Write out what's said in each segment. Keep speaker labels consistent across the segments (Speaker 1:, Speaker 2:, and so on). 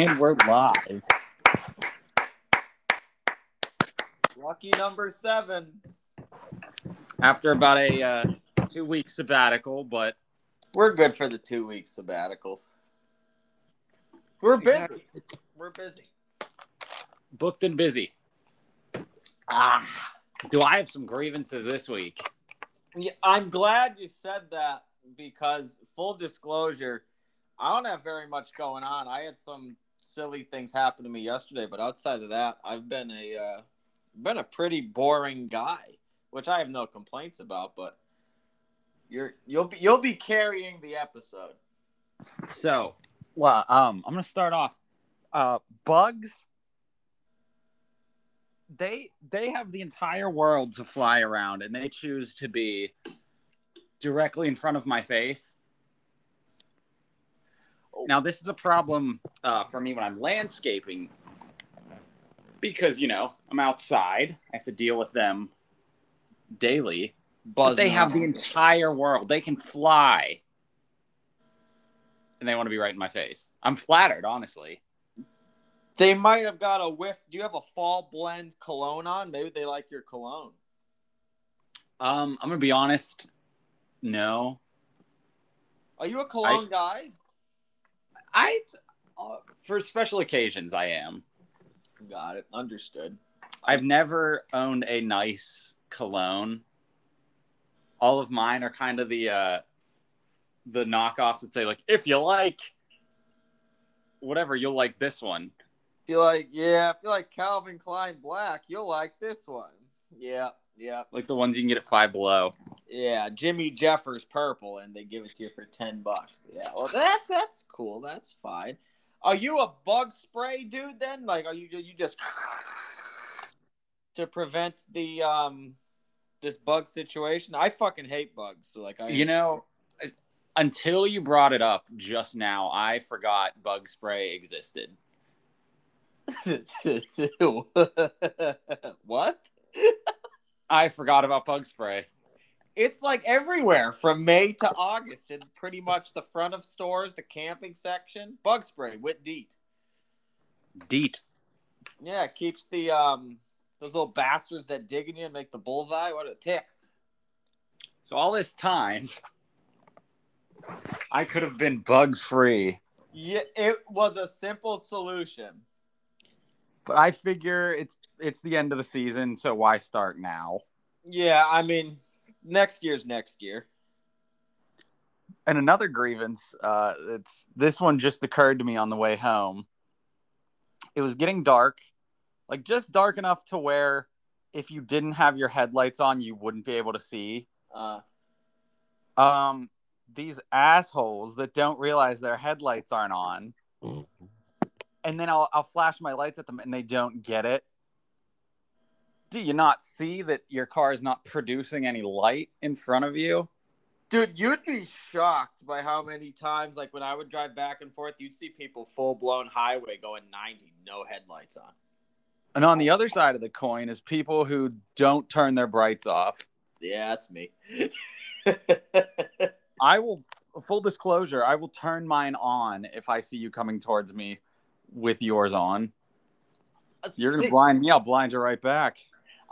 Speaker 1: And we're live.
Speaker 2: Lucky number seven.
Speaker 1: After about a uh, two week sabbatical, but
Speaker 2: We're good for the two week sabbaticals. We're busy. We're busy.
Speaker 1: booked and busy.
Speaker 2: Ah.
Speaker 1: Do I have some grievances this week?
Speaker 2: Yeah, I'm glad you said that because full disclosure, I don't have very much going on. I had some silly things happened to me yesterday, but outside of that, I've been a uh, been a pretty boring guy, which I have no complaints about. But you're you'll be you'll be carrying the episode.
Speaker 1: So, well, um, I'm gonna start off. Uh, bugs. They they have the entire world to fly around, and they choose to be directly in front of my face. Now, this is a problem uh, for me when I'm landscaping because you know I'm outside. I have to deal with them daily. But they have the entire world. They can fly. And they want to be right in my face. I'm flattered, honestly.
Speaker 2: They might have got a whiff. Do you have a fall blend cologne on? Maybe they like your cologne.
Speaker 1: Um, I'm gonna be honest. No,
Speaker 2: Are you a cologne guy?
Speaker 1: I uh, for special occasions I am.
Speaker 2: Got it. Understood.
Speaker 1: I've never owned a nice cologne. All of mine are kind of the uh the knockoffs that say like if you like whatever you'll like this one.
Speaker 2: Feel like yeah. I feel like Calvin Klein Black. You'll like this one. Yeah. Yeah.
Speaker 1: Like the ones you can get at Five Below.
Speaker 2: Yeah. Jimmy Jeffers purple, and they give it to you for ten bucks. Yeah. Well, that that's cool. That's fine. Are you a bug spray dude then? Like, are you you just to prevent the um this bug situation? I fucking hate bugs. So like, I
Speaker 1: You know, until you brought it up just now, I forgot bug spray existed.
Speaker 2: what?
Speaker 1: I forgot about bug spray.
Speaker 2: It's like everywhere from May to August, in pretty much the front of stores, the camping section, bug spray with DEET.
Speaker 1: Deet.
Speaker 2: Yeah, it keeps the um those little bastards that dig in you and make the bullseye. What it ticks.
Speaker 1: So all this time, I could have been bug free,
Speaker 2: Yeah, it was a simple solution.
Speaker 1: but I figure it's it's the end of the season, so why start now?
Speaker 2: Yeah, I mean, next year's next year.
Speaker 1: And another grievance, uh, it's this one just occurred to me on the way home. It was getting dark, like just dark enough to where if you didn't have your headlights on, you wouldn't be able to see.
Speaker 2: Uh,
Speaker 1: Um, these assholes that don't realize their headlights aren't on, and then I'll I'll flash my lights at them and they don't get it. Do you not see that your car is not producing any light in front of you?
Speaker 2: dude, you'd be shocked by how many times, like when I would drive back and forth, you'd see people full blown highway going ninety, no headlights on.
Speaker 1: And on the other side of the coin is people who don't turn their brights off.
Speaker 2: Yeah, that's me.
Speaker 1: I will full disclosure, I will turn mine on if I see you coming towards me with yours on. Uh, You're gonna blind me, I'll blind you right back.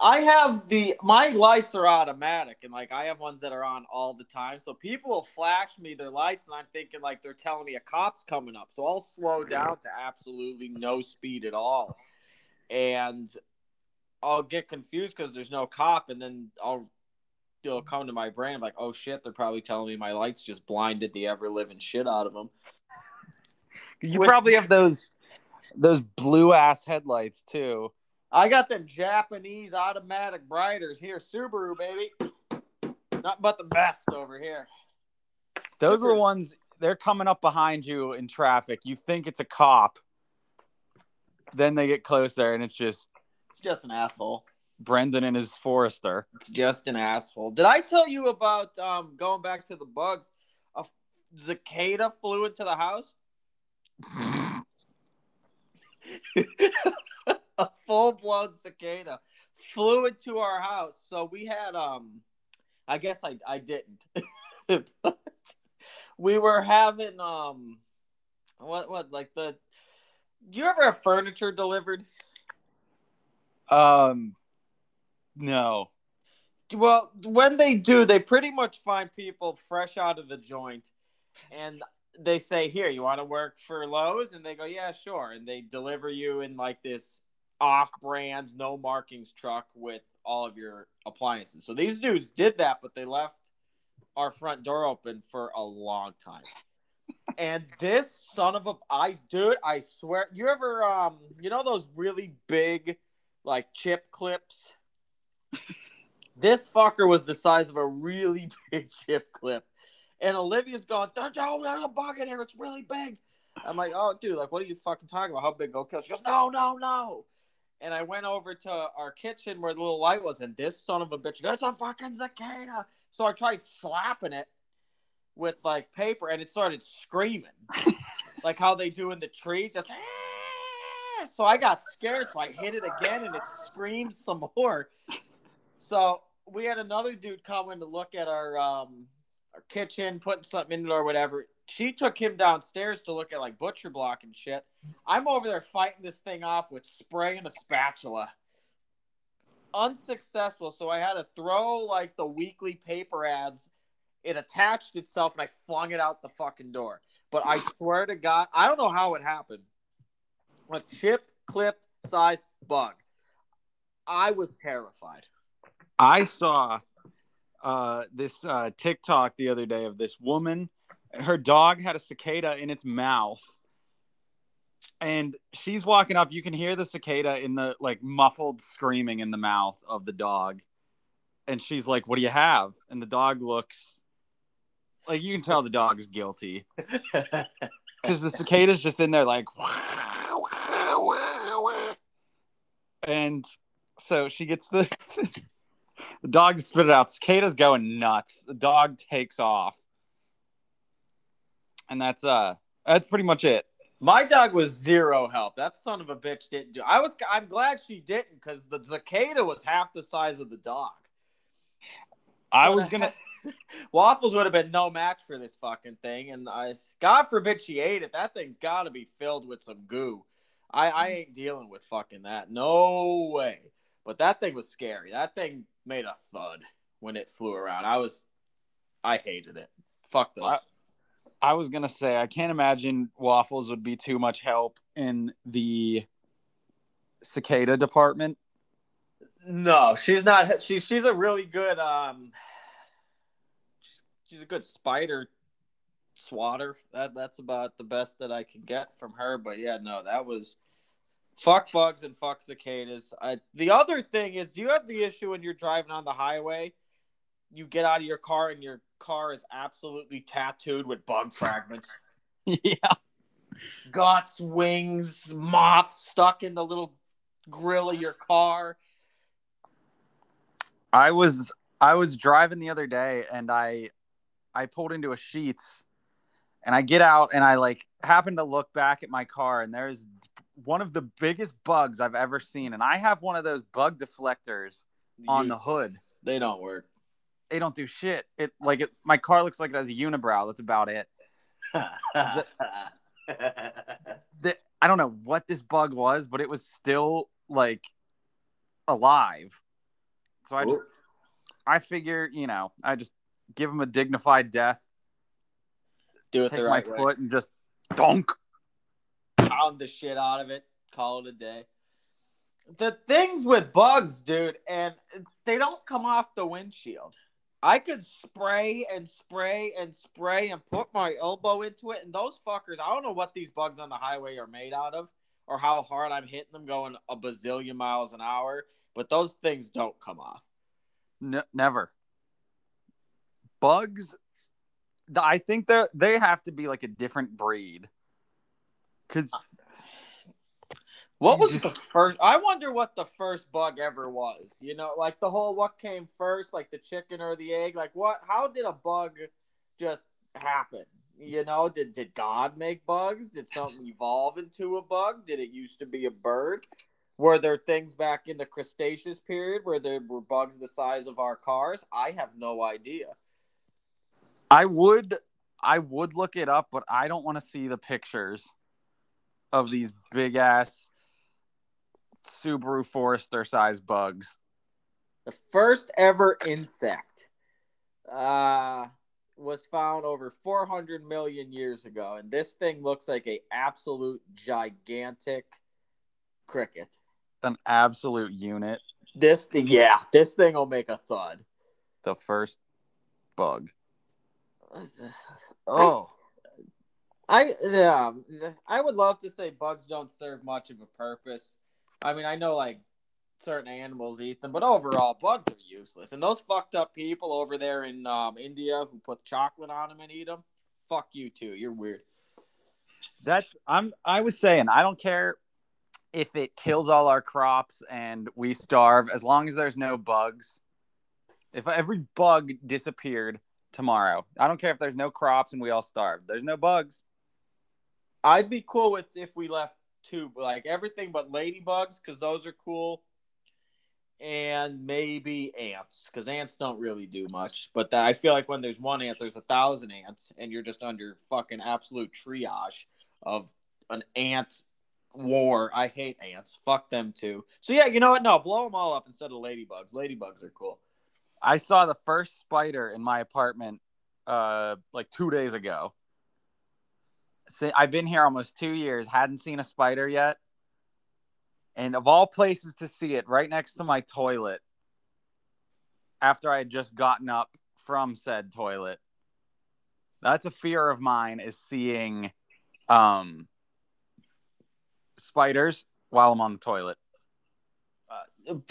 Speaker 2: I have the my lights are automatic, and like I have ones that are on all the time. So people will flash me their lights, and I'm thinking like they're telling me a cop's coming up. So I'll slow down to absolutely no speed at all, and I'll get confused because there's no cop, and then I'll it'll come to my brain like, oh shit, they're probably telling me my lights just blinded the ever living shit out of them.
Speaker 1: You
Speaker 2: With-
Speaker 1: probably have those those blue ass headlights too.
Speaker 2: I got them Japanese automatic brighters here, Subaru baby. Nothing but the best over here.
Speaker 1: Those are the ones they're coming up behind you in traffic. You think it's a cop. Then they get closer and it's just
Speaker 2: It's just an asshole.
Speaker 1: Brendan and his Forester.
Speaker 2: It's just an asshole. Did I tell you about um going back to the bugs? A cicada flew into the house. a full blown cicada flew into our house. So we had um I guess I I didn't. We were having um what what like the Do you ever have furniture delivered?
Speaker 1: Um, no.
Speaker 2: Well, when they do, they pretty much find people fresh out of the joint, and they say, "Here, you want to work for Lowe's?" And they go, "Yeah, sure." And they deliver you in like this off-brands, no markings truck with all of your appliances. So these dudes did that, but they left our front door open for a long time. and this son of a I dude, I swear, you ever um, you know those really big like chip clips? this fucker was the size of a really big chip clip. And Olivia's going, there's, oh, there's a bug in here. It's really big. I'm like, oh, dude, like, what are you fucking talking about? How big go kill? She goes, no, no, no and I went over to our kitchen where the little light was, and this son of a bitch, that's a fucking cicada. So I tried slapping it with like paper, and it started screaming, like how they do in the tree, just. Ah! So I got scared, so I hit it again, and it screamed some more. So we had another dude come in to look at our um our kitchen, putting something in it or whatever she took him downstairs to look at like butcher block and shit. I'm over there fighting this thing off with spray and a spatula. Unsuccessful, so I had to throw like the weekly paper ads. It attached itself and I flung it out the fucking door. But I swear to God, I don't know how it happened. A chip clipped size bug. I was terrified.
Speaker 1: I saw uh, this uh, TikTok the other day of this woman her dog had a cicada in its mouth. And she's walking up. You can hear the cicada in the like muffled screaming in the mouth of the dog. And she's like what do you have? And the dog looks like you can tell the dog's guilty. Because the cicada's just in there like and so she gets the the dog spit it out. Cicada's going nuts. The dog takes off and that's uh that's pretty much it.
Speaker 2: My dog was zero help. That son of a bitch didn't do. I was. I'm glad she didn't because the cicada was half the size of the dog.
Speaker 1: I was gonna.
Speaker 2: Waffles would have been no match for this fucking thing, and I, God forbid she ate it. That thing's got to be filled with some goo. I, I ain't dealing with fucking that. No way. But that thing was scary. That thing made a thud when it flew around. I was, I hated it. Fuck those. I,
Speaker 1: I was gonna say I can't imagine waffles would be too much help in the cicada department.
Speaker 2: No, she's not. She's she's a really good um. She's a good spider swatter. That that's about the best that I can get from her. But yeah, no, that was fuck bugs and fuck cicadas. I, the other thing is, do you have the issue when you're driving on the highway? You get out of your car and you're car is absolutely tattooed with bug fragments.
Speaker 1: yeah.
Speaker 2: Guts, wings, moths stuck in the little grill of your car.
Speaker 1: I was I was driving the other day and I I pulled into a Sheetz and I get out and I like happen to look back at my car and there's one of the biggest bugs I've ever seen and I have one of those bug deflectors on the hood.
Speaker 2: They don't work
Speaker 1: they don't do shit. It like it, my car looks like it has a unibrow. That's about it. the, the, I don't know what this bug was, but it was still like alive. So I just, Ooh. I figure, you know, I just give him a dignified death.
Speaker 2: Do it
Speaker 1: take
Speaker 2: the right
Speaker 1: my
Speaker 2: way.
Speaker 1: foot and just donk.
Speaker 2: Pound the shit out of it. Call it a day the things with bugs, dude, and they don't come off the windshield. I could spray and spray and spray and put my elbow into it, and those fuckers, I don't know what these bugs on the highway are made out of or how hard I'm hitting them going a bazillion miles an hour, but those things don't come off.
Speaker 1: N- never. Bugs, I think they they have to be like a different breed. Because
Speaker 2: what was just... the first? I wonder what the first bug ever was. You know, like the whole what came first, like the chicken or the egg. Like what? How did a bug just happen? You know, did did God make bugs? Did something evolve into a bug? Did it used to be a bird? Were there things back in the Cretaceous period where there were bugs the size of our cars? I have no idea.
Speaker 1: I would I would look it up, but I don't want to see the pictures of these big ass Subaru Forester size bugs.
Speaker 2: The first ever insect uh, was found over 400 million years ago, and this thing looks like a absolute gigantic cricket.
Speaker 1: An absolute unit.
Speaker 2: This thing, yeah, this thing will make a thud.
Speaker 1: The first bug. Oh,
Speaker 2: I yeah, I would love to say bugs don't serve much of a purpose. I mean, I know like certain animals eat them, but overall, bugs are useless. And those fucked up people over there in um, India who put chocolate on them and eat them, fuck you too. You're weird.
Speaker 1: that's I'm. I was saying I don't care if it kills all our crops and we starve, as long as there's no bugs. If every bug disappeared tomorrow, I don't care if there's no crops and we all starve. There's no bugs.
Speaker 2: I'd be cool with if we left like everything but ladybugs, because those are cool, and maybe ants, because ants don't really do much. But that, I feel like when there's one ant, there's a thousand ants, and you're just under fucking absolute triage of an ant war. I hate ants. Fuck them too. So yeah, you know what? No, blow them all up instead of ladybugs. Ladybugs are cool.
Speaker 1: I saw the first spider in my apartment uh like 2 days ago. I've been here almost 2 years, hadn't seen a spider yet. And of all places to see it, right next to my toilet after I had just gotten up from said toilet. That's a fear of mine is seeing um spiders while I'm on the toilet.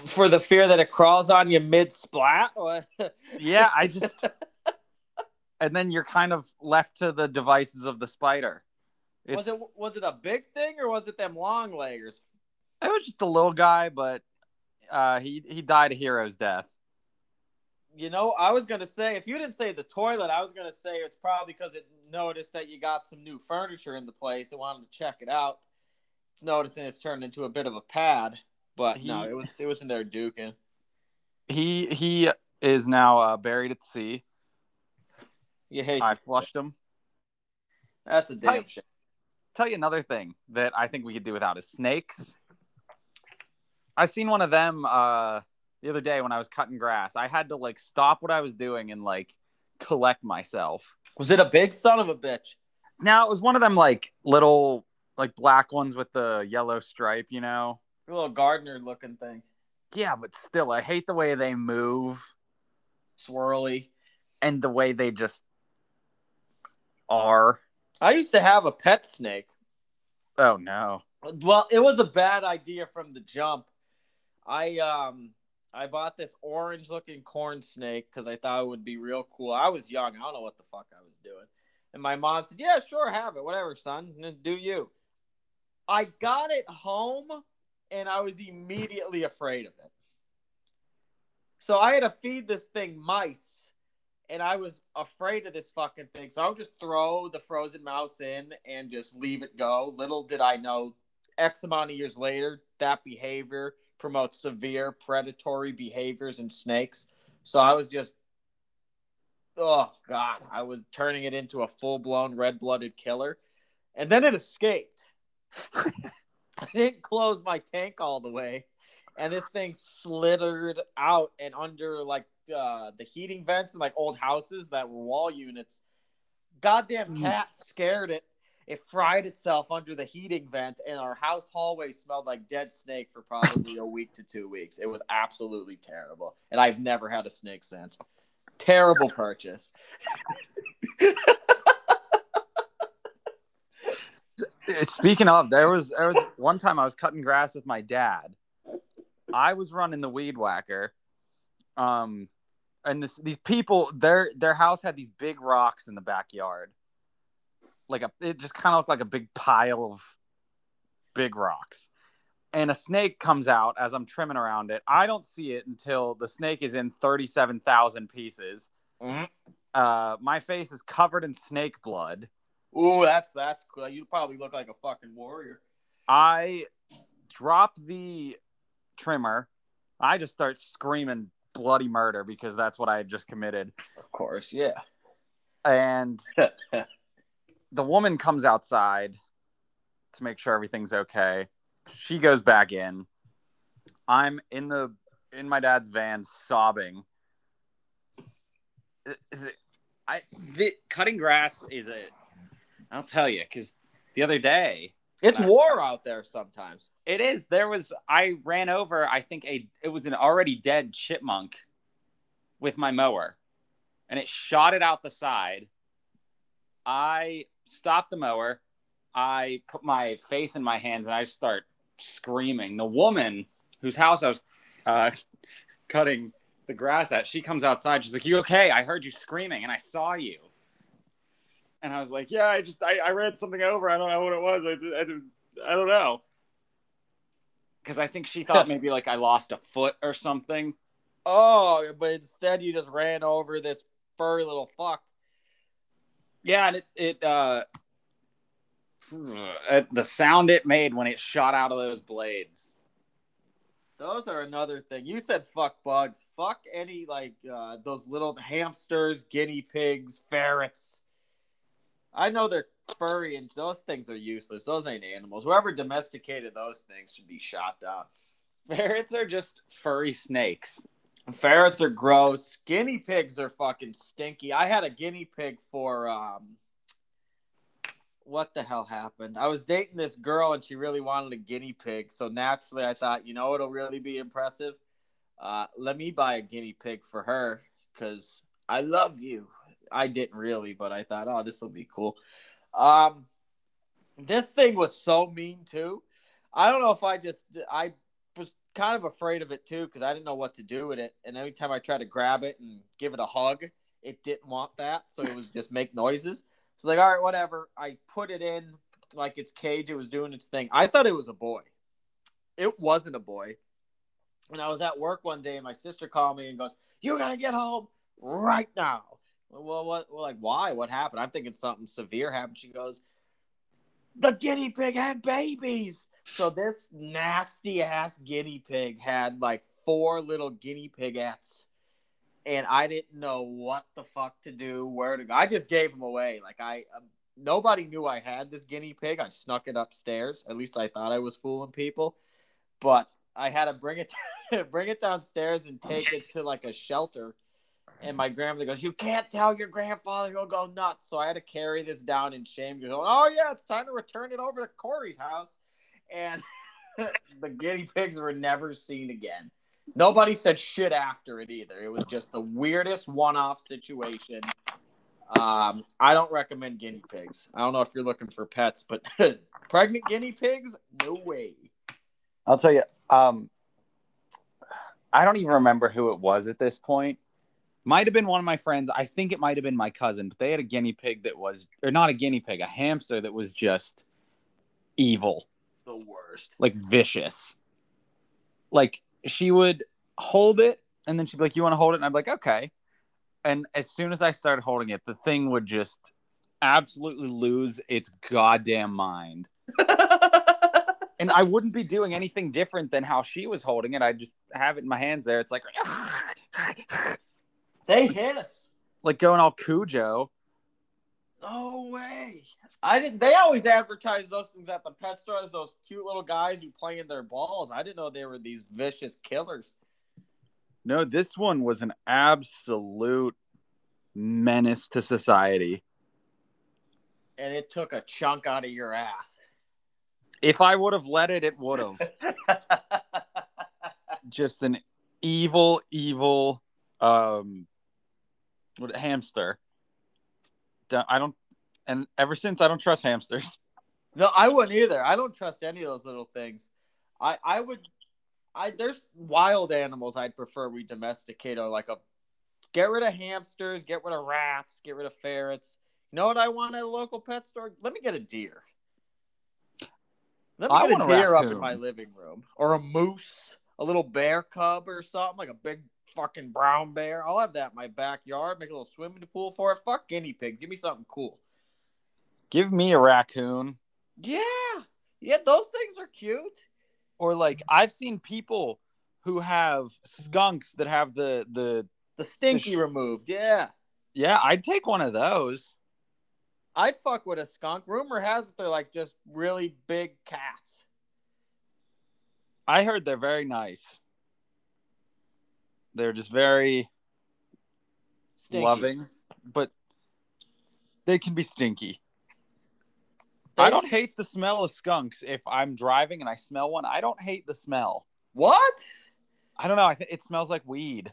Speaker 2: For the fear that it crawls on you mid splat.
Speaker 1: Yeah, I just and then you're kind of left to the devices of the spider. It's,
Speaker 2: was it was it a big thing or was it them long leggers?
Speaker 1: It was just a little guy, but uh, he he died a hero's death.
Speaker 2: You know, I was gonna say if you didn't say the toilet, I was gonna say it's probably because it noticed that you got some new furniture in the place and wanted to check it out. It's noticing it's turned into a bit of a pad, but no, it was it was in there duking.
Speaker 1: He he is now uh, buried at sea.
Speaker 2: You hate
Speaker 1: I flushed him.
Speaker 2: that's a damn shame.
Speaker 1: Tell you another thing that I think we could do without is snakes. I seen one of them uh, the other day when I was cutting grass. I had to like stop what I was doing and like collect myself.
Speaker 2: Was it a big son of a bitch?
Speaker 1: Now it was one of them like little like black ones with the yellow stripe, you know.
Speaker 2: A little gardener looking thing,
Speaker 1: Yeah, but still, I hate the way they move
Speaker 2: swirly.
Speaker 1: and the way they just are.
Speaker 2: I used to have a pet snake.
Speaker 1: Oh no.
Speaker 2: Well, it was a bad idea from the jump. I um I bought this orange looking corn snake because I thought it would be real cool. I was young. I don't know what the fuck I was doing. And my mom said, Yeah, sure, have it. Whatever, son. Do you. I got it home and I was immediately afraid of it. So I had to feed this thing mice and I was afraid of this fucking thing. So I would just throw the frozen mouse in and just leave it go. Little did I know, X amount of years later, that behavior promotes severe predatory behaviors in snakes. So I was just, oh God, I was turning it into a full blown red blooded killer. And then it escaped. I didn't close my tank all the way. And this thing slithered out and under like uh, the heating vents in like old houses that were wall units. Goddamn
Speaker 1: Mm.
Speaker 2: cat scared it. It fried itself under the heating vent, and our house hallway smelled like dead snake for probably a week to two weeks. It was absolutely terrible, and I've never had a snake since. Terrible purchase.
Speaker 1: Speaking of, there was there was one time I was cutting grass with my dad. I was running the weed whacker. Um and this these people their their house had these big rocks in the backyard. Like a it just kind of looked like a big pile of big rocks. And a snake comes out as I'm trimming around it. I don't see it until the snake is in 37,000 pieces.
Speaker 2: Mhm.
Speaker 1: Uh my face is covered in snake blood.
Speaker 2: Ooh, that's that's cool. You probably look like a fucking warrior.
Speaker 1: I drop the trimmer. I just start screaming bloody murder because that's what I had just committed.
Speaker 2: Of course, yeah.
Speaker 1: And the woman comes outside to make sure everything's okay. She goes back in. I'm in the in my dad's van sobbing. Is it, I the cutting grass is a I'll tell you cuz the other day
Speaker 2: It's war out there sometimes.
Speaker 1: it is there was I ran over I think a it was an already dead chipmunk with my mower and it shot it out the side. I stopped the mower. I put my face in my hands and I start screaming. The woman whose house I was uh, cutting the grass at, she comes outside. She's like, "You okay? I heard you screaming and I saw you." And I was like, "Yeah, I just I, I read something over. I don't know what it was. I, I, I don't know." Because I think she thought maybe like I lost a foot or something.
Speaker 2: Oh, but instead you just ran over this furry little fuck.
Speaker 1: Yeah, and it it uh, uh, the sound it made when it shot out of those blades.
Speaker 2: Those are another thing. You said fuck bugs. Fuck any like uh, those little hamsters, guinea pigs, ferrets. I know they're furry and those things are useless. Those ain't animals. Whoever domesticated those things should be shot down.
Speaker 1: Ferrets are just furry snakes.
Speaker 2: Ferrets are gross. Guinea pigs are fucking stinky. I had a guinea pig for um what the hell happened? I was dating this girl and she really wanted a guinea pig. So naturally I thought, you know it'll really be impressive? Uh let me buy a guinea pig for her cuz I love you. I didn't really, but I thought, "Oh, this will be cool." Um this thing was so mean too. I don't know if I just I was kind of afraid of it too because I didn't know what to do with it. And every time I tried to grab it and give it a hug, it didn't want that, so it was just make noises. So like, all right, whatever. I put it in like its cage. It was doing its thing. I thought it was a boy. It wasn't a boy. And I was at work one day, and my sister called me and goes, "You gotta get home right now." Well, what? Well, like, why? What happened? I'm thinking something severe happened. She goes, "The guinea pig had babies." So this nasty ass guinea pig had like four little guinea pigettes, and I didn't know what the fuck to do, where to go. I just gave them away. Like I, um, nobody knew I had this guinea pig. I snuck it upstairs. At least I thought I was fooling people, but I had to bring it, bring it downstairs and take it to like a shelter. And my grandmother goes, "You can't tell your grandfather; he'll go nuts." So I had to carry this down in shame. Going, "Oh yeah, it's time to return it over to Corey's house." and the guinea pigs were never seen again. Nobody said shit after it either. It was just the weirdest one-off situation. Um, I don't recommend guinea pigs. I don't know if you're looking for pets, but pregnant guinea pigs, no way.
Speaker 1: I'll tell you. Um, I don't even remember who it was at this point. Might have been one of my friends. I think it might have been my cousin, but they had a guinea pig that was, or not a guinea pig, a hamster that was just evil
Speaker 2: The worst.
Speaker 1: like vicious. Like she would hold it and then she'd be like, You want to hold it? And I'd be like, Okay. And as soon as I started holding it, the thing would just absolutely lose its goddamn mind. And I wouldn't be doing anything different than how she was holding it. I'd just have it in my hands there. It's like
Speaker 2: They hit us.
Speaker 1: like going all Cujo.
Speaker 2: No way. I didn't. They always advertise those things at the pet store as those cute little guys who play in their balls. I didn't know they were these vicious killers.
Speaker 1: No, this one was an absolute menace to society.
Speaker 2: And it took a chunk out of your ass.
Speaker 1: If I would have let it, it would have. just an evil, evil um what hamster. I don't and ever since I don't trust hamsters.
Speaker 2: No, I wouldn't either. I don't trust any of those little things. I I would. I there's wild animals I'd prefer we domesticate or like a get rid of hamsters, get rid of rats, get rid of ferrets. You know what I want at a local pet store? Let me get a deer. Let me
Speaker 1: I
Speaker 2: get a
Speaker 1: want a
Speaker 2: deer up in my living room or a moose, a little bear cub or something like a big fucking brown bear. I'll have that in my backyard. Make a little swimming pool for it. Fuck guinea pig. Give me something cool.
Speaker 1: Give me a raccoon.
Speaker 2: Yeah, yeah, those things are cute.
Speaker 1: Or like I've seen people who have skunks that have the the
Speaker 2: The stinky removed. Yeah.
Speaker 1: yeah, I'd take one of those.
Speaker 2: I'd fuck with a skunk. Rumor has it they're like just really big cats.
Speaker 1: I heard they're very nice. They're just very
Speaker 2: Stinky.
Speaker 1: loving, but they can be stinky.
Speaker 2: They-
Speaker 1: I don't hate the smell of skunks if I'm driving and I smell one. I don't hate the smell.
Speaker 2: What?
Speaker 1: I don't know. I think it smells like weed.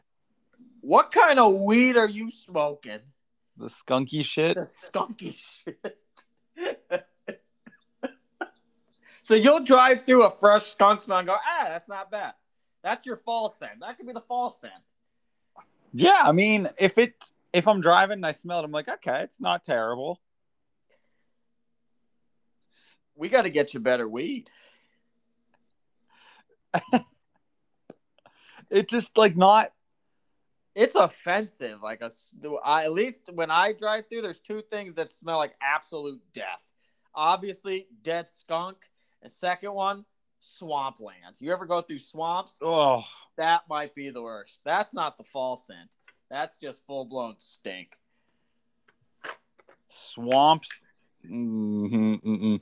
Speaker 2: What kind of weed are you smoking?
Speaker 1: The skunky shit.
Speaker 2: The skunky shit. so you'll drive through a fresh skunk smell and go, ah, that's not bad. That's your fall scent. That could be the fall scent.
Speaker 1: Yeah, I mean, if it if I'm driving and I smell it, I'm like, okay, it's not terrible.
Speaker 2: We got to get you better weed.
Speaker 1: It just like not.
Speaker 2: It's offensive. Like a, I, at least when I drive through, there's two things that smell like absolute death. Obviously, dead skunk. And second one, swampland. You ever go through swamps?
Speaker 1: Oh,
Speaker 2: That might be the worst. That's not the fall scent. That's just full blown stink.
Speaker 1: swamps. Mm-hmm, mm-mm.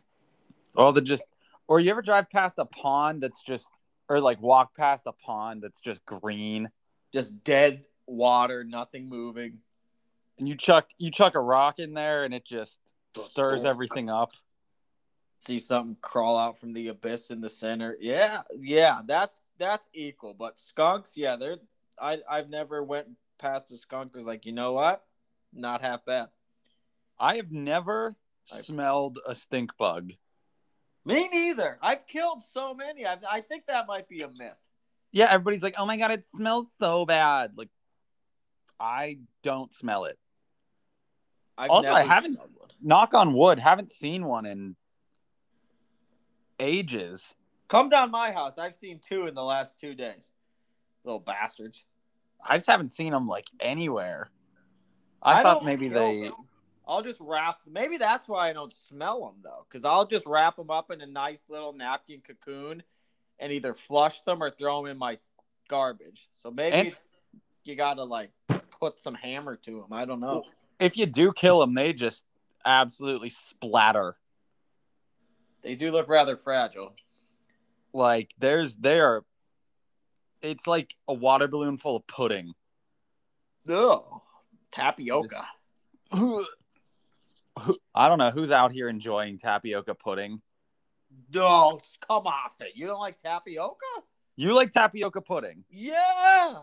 Speaker 1: Oh, the just. Or you ever drive past a pond that's just, or like walk past a pond that's just green,
Speaker 2: Just dead water, nothing moving.
Speaker 1: and you chuck you chuck a rock in there, and it just stirs everything up.
Speaker 2: See something crawl out from the abyss in the center. Yeah, yeah, that's that's equal. But skunks, yeah, they're I I've never went past a skunk was like, you know what? Not half bad.
Speaker 1: I have never
Speaker 2: I-
Speaker 1: smelled a stink bug.
Speaker 2: Me neither. I've killed so many. I, I think that might be a myth.
Speaker 1: Yeah, everybody's like, "Oh my god, it smells so bad." Like, I don't smell it.
Speaker 2: I've
Speaker 1: Also, I haven't- Knock on wood, haven't seen one in ages.
Speaker 2: Come down my house. I've seen two in the last two days. Little bastards.
Speaker 1: I just haven't seen them like anywhere. I, thought maybe they.
Speaker 2: them. I'll just wrap. Maybe that's why I don't smell them though, because I'll just wrap them up in a nice little napkin cocoon, and either flush them or throw them in my garbage. So maybe
Speaker 1: And-
Speaker 2: you gotta like put some hammer to them. I don't know.
Speaker 1: If you do kill them, they just absolutely splatter.
Speaker 2: They do look rather fragile.
Speaker 1: Like there's there. It's like a water balloon full of pudding.
Speaker 2: Ugh. Tapioca.
Speaker 1: I don't know who's out here enjoying tapioca pudding.
Speaker 2: No, come off it. You don't like tapioca?
Speaker 1: You like tapioca pudding?
Speaker 2: Yeah.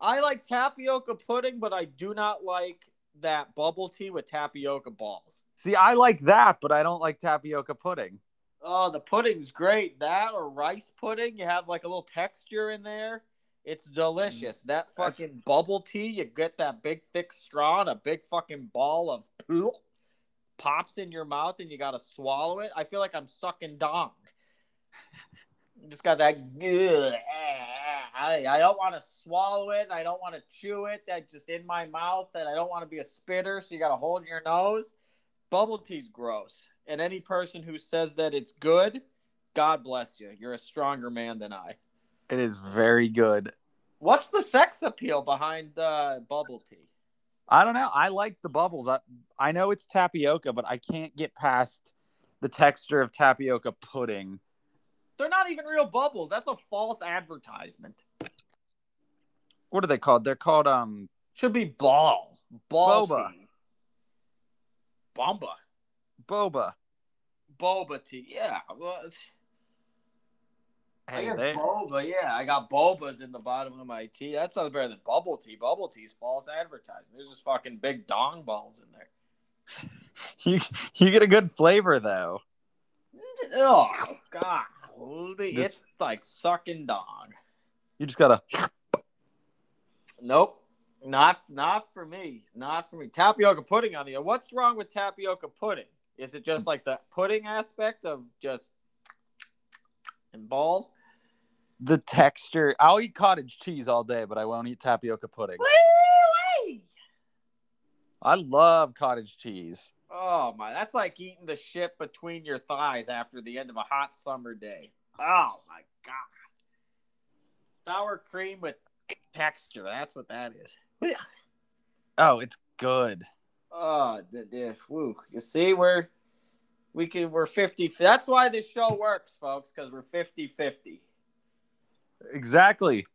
Speaker 2: I like tapioca pudding, but I do not like that bubble tea with tapioca balls.
Speaker 1: See, I like that, but I don't like tapioca pudding.
Speaker 2: Oh, the pudding's great. That or rice pudding, you have like a little texture in there. It's delicious. That mm. fucking bubble tea, you get that big thick straw and a big fucking ball of poo pops in your mouth and you gotta swallow it. I feel like I'm sucking dong. Just got that. Ugh, I, I don't want to swallow it. I don't want to chew it. That just in my mouth, and I don't want to be a spitter. So you got to hold your nose. Bubble tea's gross, and any person who says that it's good, God bless you. You're a stronger man than I.
Speaker 1: It is very good.
Speaker 2: What's the sex appeal behind uh, bubble tea?
Speaker 1: I don't know. I like the bubbles. I, I know it's tapioca, but I can't get past the texture of tapioca pudding.
Speaker 2: They're not even real bubbles. That's a false advertisement.
Speaker 1: What are they called? They're called um
Speaker 2: Should be ball. Ball
Speaker 1: Boba.
Speaker 2: tea. Bomba.
Speaker 1: boba.
Speaker 2: Boba tea. Yeah. Well, it's- I
Speaker 1: Hey,
Speaker 2: got
Speaker 1: they,
Speaker 2: boba, yeah. I got bobas in the bottom of my tea. That's not better than bubble tea. Bubble tea is false advertising. There's just fucking big dong balls in there.
Speaker 1: you you get a good flavor though.
Speaker 2: Oh god, it's like sucking dong.
Speaker 1: You just gotta.
Speaker 2: Nope, not not for me. Not for me. Tapioca pudding on the. What's wrong with tapioca pudding? Is it just like the pudding aspect of just and balls?
Speaker 1: The texture. I'll eat cottage cheese all day, but I won't eat tapioca pudding.
Speaker 2: Woo-wee!
Speaker 1: I love cottage cheese.
Speaker 2: Oh my, that's like eating the shit between your thighs after the end of a hot summer day. Oh my god. Sour cream with texture. That's what that is.
Speaker 1: Oh, it's good.
Speaker 2: Oh, the, the, woo. You see, we're we can we're 50 that's why this show works folks because we're 50 50
Speaker 1: Exactly.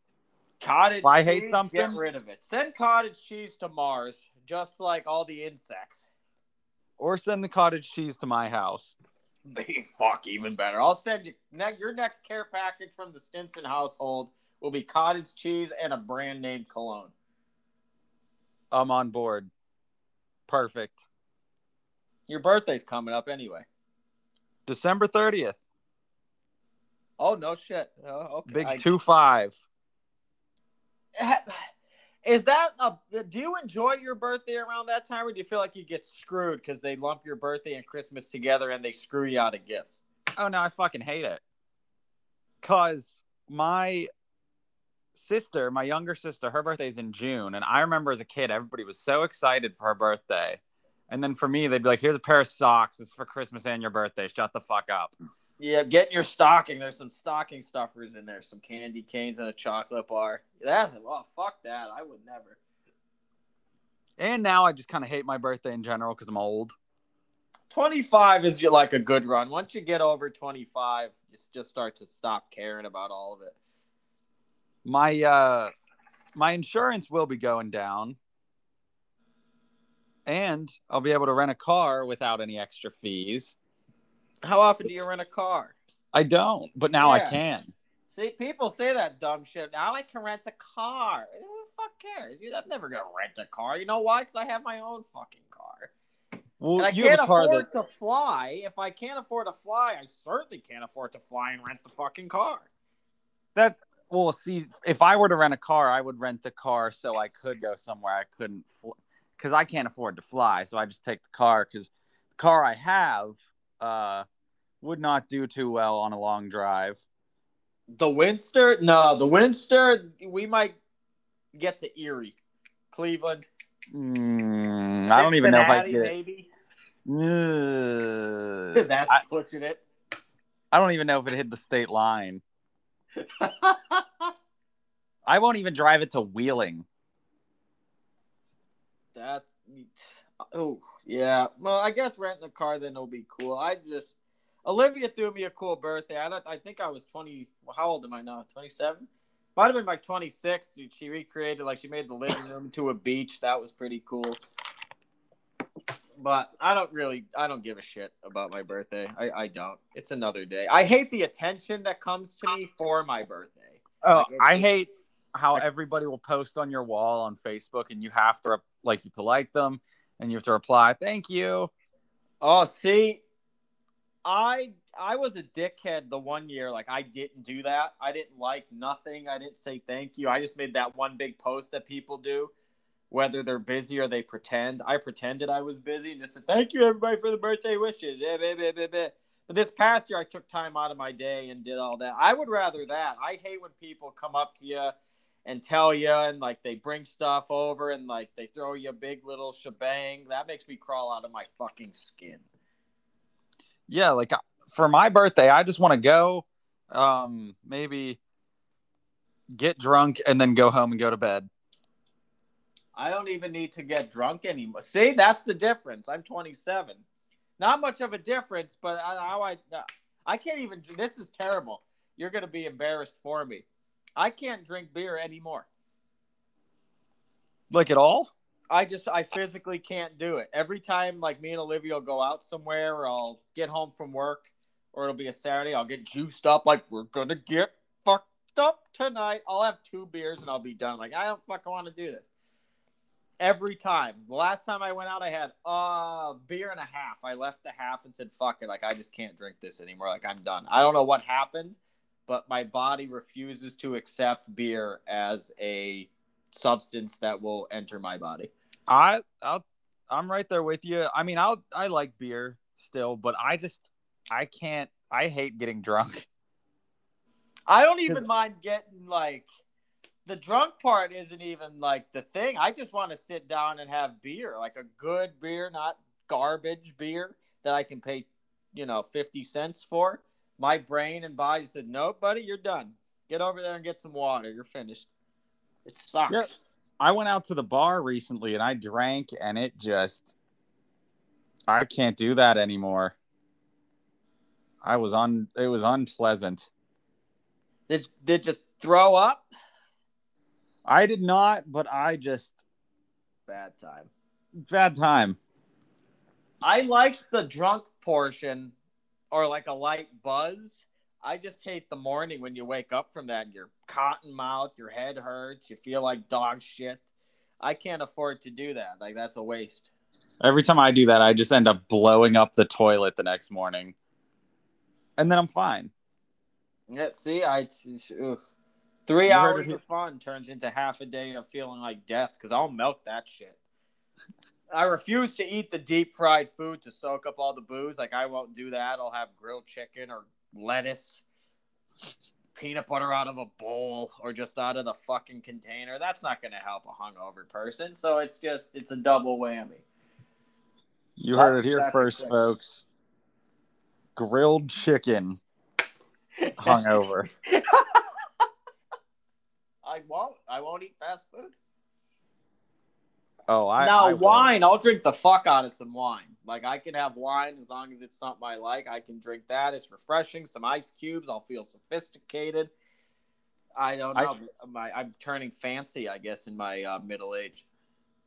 Speaker 2: cottage
Speaker 1: If I hate
Speaker 2: cheese,
Speaker 1: something-
Speaker 2: get rid of it send cottage cheese to mars just like all the insects
Speaker 1: Or send the cottage cheese to my house.
Speaker 2: fuck even better i'll send you ne- your next care package from the stinson household will be cottage cheese and a brand name cologne
Speaker 1: I'm on board. Perfect.
Speaker 2: your birthday's coming up anyway
Speaker 1: December 30th.
Speaker 2: oh no shit oh, okay
Speaker 1: Big
Speaker 2: I-
Speaker 1: 2 5.
Speaker 2: Is that a? Do you enjoy your birthday around that time, or do you feel like you get screwed because they lump your birthday and Christmas together and they screw you out of gifts?
Speaker 1: Oh no, I fucking hate it. Cause my sister, my younger sister, her birthday's in June, and I remember as a kid, everybody was so excited for her birthday. And then for me, they'd be like, "Here's a pair of socks. It's for Christmas and your birthday. Shut the fuck up."
Speaker 2: Yeah, get in your stocking. There's some stocking stuffers in there, some candy canes and a chocolate bar. That oh fuck that. I would never.
Speaker 1: And now I just kind of hate my birthday in general because I'm old.
Speaker 2: 25 is like a good run. Once you get over 25, just just start to stop caring about all of it.
Speaker 1: My uh, my insurance will be going down, and I'll be able to rent a car without any extra fees.
Speaker 2: How often do you rent a car?
Speaker 1: I don't, but now I can.
Speaker 2: See, people say that dumb shit. Now I can rent a car. Who the fuck cares? I'm never gonna rent a car. You know why? Because I have my own fucking car.
Speaker 1: Well,
Speaker 2: And I
Speaker 1: you
Speaker 2: can't afford
Speaker 1: that
Speaker 2: to fly. If I can't afford to fly, I certainly can't afford to fly and rent the fucking car.
Speaker 1: that well see if i were to rent a car i would rent the car so i could go somewhere i couldn't because i can't afford to fly so i just take the car because the car i have uh would not do too well on a long drive
Speaker 2: The Winster? No, the Winster, we might get to Erie. Cleveland.
Speaker 1: Mm, i don't even know if i get
Speaker 2: maybe.
Speaker 1: Uh,
Speaker 2: That's
Speaker 1: I,
Speaker 2: pushing it.
Speaker 1: I don't even know if it hit the state line i won't even drive it to wheeling.
Speaker 2: That oh yeah. Well i guess renting a car then will be cool. I just olivia threw me a cool birthday. I don't i think i was 20 well, how old am i now? 27 might have been like 26 dude she recreated like she made the living room into a beach. That was pretty cool but i don't really i don't give a shit about my birthday i, I don't it's another day i hate the attention that comes to me for my birthday
Speaker 1: Oh,
Speaker 2: Like,
Speaker 1: I hate how everybody will post on your wall on Facebook and you have to like you to like them and you have to reply, "Thank you."
Speaker 2: Oh, see, I I was a dickhead the one year. Like I didn't do that. I didn't like nothing. I didn't say thank you. I just made that one big post that people do, whether they're busy or they pretend. I pretended I was busy and just said thank you everybody for the birthday wishes. Yeah, blah, blah, blah, blah. But this past year, I took time out of my day and did all that. I would rather that. I hate when people come up to you and tell you and like they bring stuff over and like they throw you a big little shebang. That makes me crawl out of my fucking skin.
Speaker 1: Yeah, like for my birthday, I just want to go um maybe get drunk and then go home and go to bed.
Speaker 2: I don't even need to get drunk anymore. See, that's the difference. I'm 27. Not much of a difference, but I, how I I can't even. This is terrible. You're gonna be embarrassed for me. I can't drink beer anymore.
Speaker 1: Like at all?
Speaker 2: I just I physically can't do it. Every time like me and Olivia will go out somewhere or I'll get home from work or it'll be a Saturday, I'll get juiced up like we're gonna get fucked up tonight. I'll have two beers and I'll be done. Like I don't fucking want to do this. Every time. The last time I went out I had a beer and a half. I left the half and said fuck it. Like I just can't drink this anymore. Like I'm done. I don't know what happened, but my body refuses to accept beer as a substance that will enter my body.
Speaker 1: I I'll I'm right there with you. I mean, I'll I like beer still, but I just I can't I hate getting drunk.
Speaker 2: I don't even mind getting like the drunk part isn't even like the thing. I just want to sit down and have beer, like a good beer, not garbage beer that I can pay, you know, 50 cents for. My brain and body said, "Nope, buddy, you're done. Get over there and get some water. You're finished." It sucks.
Speaker 1: Yep. I went out to the bar recently and I drank and it just I can't do that anymore. I was on. It was unpleasant.
Speaker 2: Did did you throw up?
Speaker 1: I did not, but I just
Speaker 2: Bad time.
Speaker 1: bad time.
Speaker 2: I like the drunk portion or like a light buzz. I just hate the morning when you wake up from that and you're cotton mouth, your head hurts, you feel like dog shit. I can't afford to do that. Like that's a waste.
Speaker 1: Every time I do that, I just end up blowing up the toilet the next morning, and then I'm fine.
Speaker 2: Yeah, see, I ugh. Three
Speaker 1: You
Speaker 2: hours of fun turns into half a day of feeling like death because I'll milk that shit. I refuse to eat the deep fried food to soak up all the booze. Like I won't do that. I'll have grilled chicken or lettuce, peanut butter out of a bowl or just out of the fucking container. That's not going to help a hungover person. So it's just it's a double whammy.
Speaker 1: You heard it here
Speaker 2: That's
Speaker 1: first, folks. Grilled chicken hungover.
Speaker 2: I won't. I won't eat fast food.
Speaker 1: Oh, I
Speaker 2: now
Speaker 1: I will.
Speaker 2: wine, I'll drink the fuck out of some wine. Like I can have wine as long as it's something I like. I can drink that. It's refreshing. Some ice cubes. I'll feel sophisticated. I don't
Speaker 1: I-
Speaker 2: know. my, I'm turning fancy, I guess, in my uh, middle age.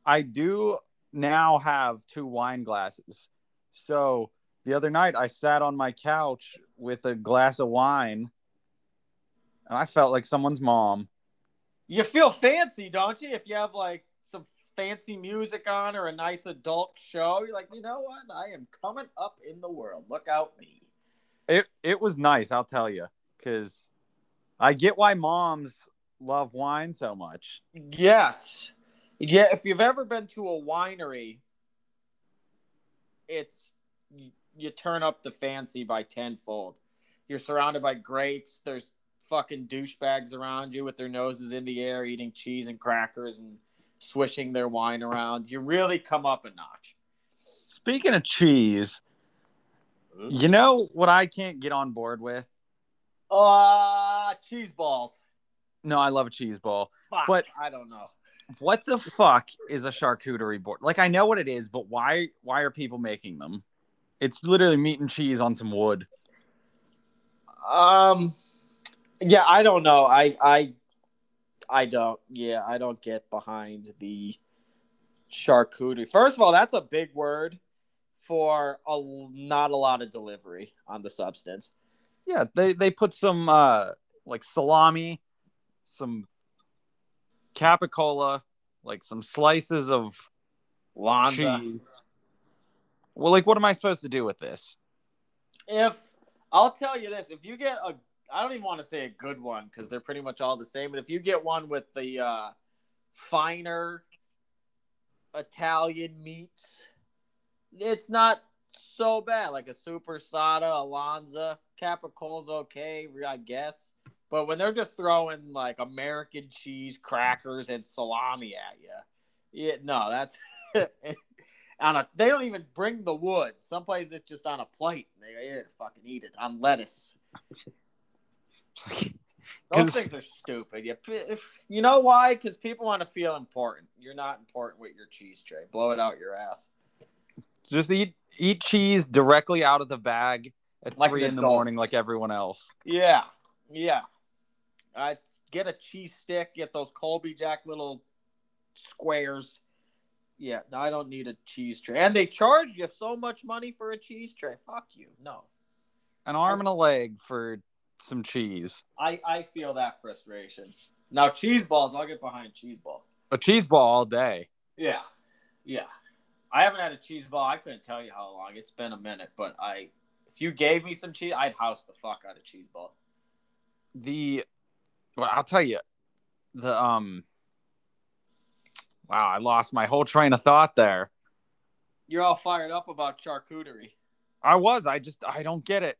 Speaker 1: I do now have two wine glasses. So the other night I sat on my couch with a glass of wine and I felt like someone's mom.
Speaker 2: You feel fancy, don't you? If you have like some fancy music on or a nice adult show, you're like, you know what? I am coming up in the world. Look out me.
Speaker 1: It it was nice, I'll tell you, cuz I get why moms love wine so much.
Speaker 2: Yes. Yeah, if you've ever been to a winery, it's you, you turn up the fancy by tenfold. You're surrounded by grapes. There's fucking douchebags around you with their noses in the air, eating cheese and crackers and swishing their wine around. You really come up a notch.
Speaker 1: Speaking of cheese, you know what I can't get on board with?
Speaker 2: Uh, cheese balls.
Speaker 1: No, I love a cheese ball.
Speaker 2: Fuck,
Speaker 1: But-
Speaker 2: I don't know.
Speaker 1: What the fuck is a charcuterie board? Like I know what it is, but why why are people making them? It's literally meat and cheese on some wood.
Speaker 2: Um, yeah, I don't know. I I I don't. Yeah, I don't get behind the charcuterie. First of all, that's a big word for a not a lot of delivery on the substance.
Speaker 1: Yeah, they they put some uh like salami, some capicola, like some slices of cheese. Well, like what am I supposed to do with this?
Speaker 2: If I'll tell you this, if you get a, I don't even want to say a good one because they're pretty much all the same. But if you get one with the uh, finer Italian meats, it's not so bad. Like a soppressata, Alonza, Capicola's okay, I guess. But when they're just throwing like American cheese, crackers, and salami at you, yeah, no, that's on a. They don't even bring the wood. Some places it's just on a plate. They yeah, fucking eat it on lettuce. Those things are stupid. You, if, you know why? Because people want to feel important. You're not important with your cheese tray. Blow it out your ass.
Speaker 1: Just eat eat cheese directly out of the bag at
Speaker 2: Like
Speaker 1: three in the
Speaker 2: adult.
Speaker 1: morning, like everyone else.
Speaker 2: Yeah, yeah. I get a cheese stick. Get those Colby Jack little squares. Yeah, I don't need a cheese tray. And they charge you so much money for a cheese tray. Fuck you. No.
Speaker 1: An arm and a leg for some cheese.
Speaker 2: I, I feel that frustration. Now cheese balls, I'll get behind cheese balls.
Speaker 1: A cheese ball all day.
Speaker 2: Yeah, yeah. I haven't had a cheese ball. I couldn't tell you how long. It's been a minute, but I, if you gave me some cheese, I'd house the fuck out of cheese ball.
Speaker 1: The well, I'll tell you, the um wow, I lost my whole train of thought there.
Speaker 2: You're all fired up about charcuterie.
Speaker 1: I was, I just I don't get it.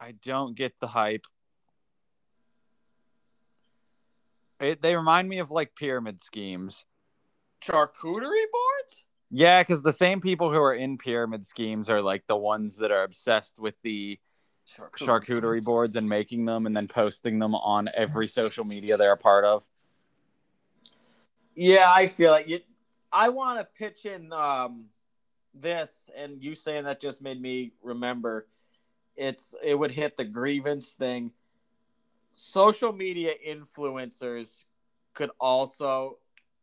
Speaker 1: I don't get the hype. It, they remind me of like pyramid schemes.
Speaker 2: Charcuterie boards?
Speaker 1: Yeah, because the same people who are in pyramid schemes are like the ones that are obsessed with the charcuterie boards and making them and then posting them on every social media they're a part of.
Speaker 2: Yeah, I feel like you. I want to pitch in um, this, and you saying that just made me remember. It's it would hit the grievance thing. Social media influencers could also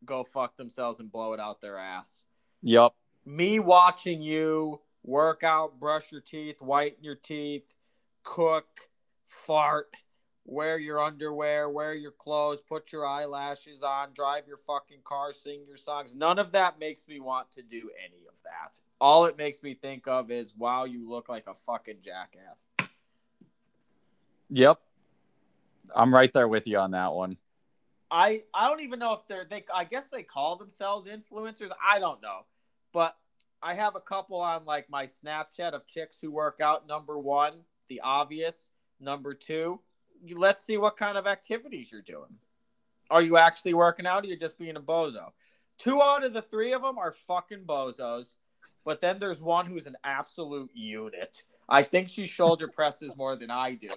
Speaker 2: go fuck themselves and blow it out their ass.
Speaker 1: Yep.
Speaker 2: Me watching you work out, brush your teeth, whiten your teeth, cook, fart, wear your underwear, wear your clothes, put your eyelashes on, drive your fucking car, sing your songs. None of that makes me want to do any of that. All it makes me think of is, wow, you look like a fucking jackass.
Speaker 1: Yep. I'm right there with you on that one.
Speaker 2: I I don't even know if they're they I guess they call themselves influencers. I don't know. But I have a couple on like my Snapchat of chicks who work out. Number 1, the obvious. Number 2, let's see what kind of activities you're doing. Are you actually working out or you're just being a bozo? Two out of the three of them are fucking bozos. But then there's one who's an absolute unit. I think she shoulder presses more than I do.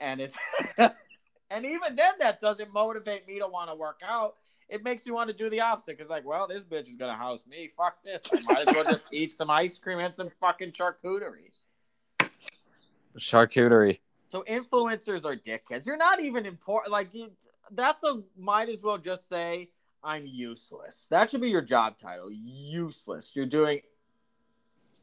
Speaker 2: And it's and even then that doesn't motivate me to want to work out. It makes me want to do the opposite because like, well, this bitch is gonna house me. Fuck this. I might as well just eat some ice cream and some fucking charcuterie.
Speaker 1: Charcuterie.
Speaker 2: So influencers are dickheads. You're not even important. Like you, that's a might as well just say I'm useless. That should be your job title. Useless. You're doing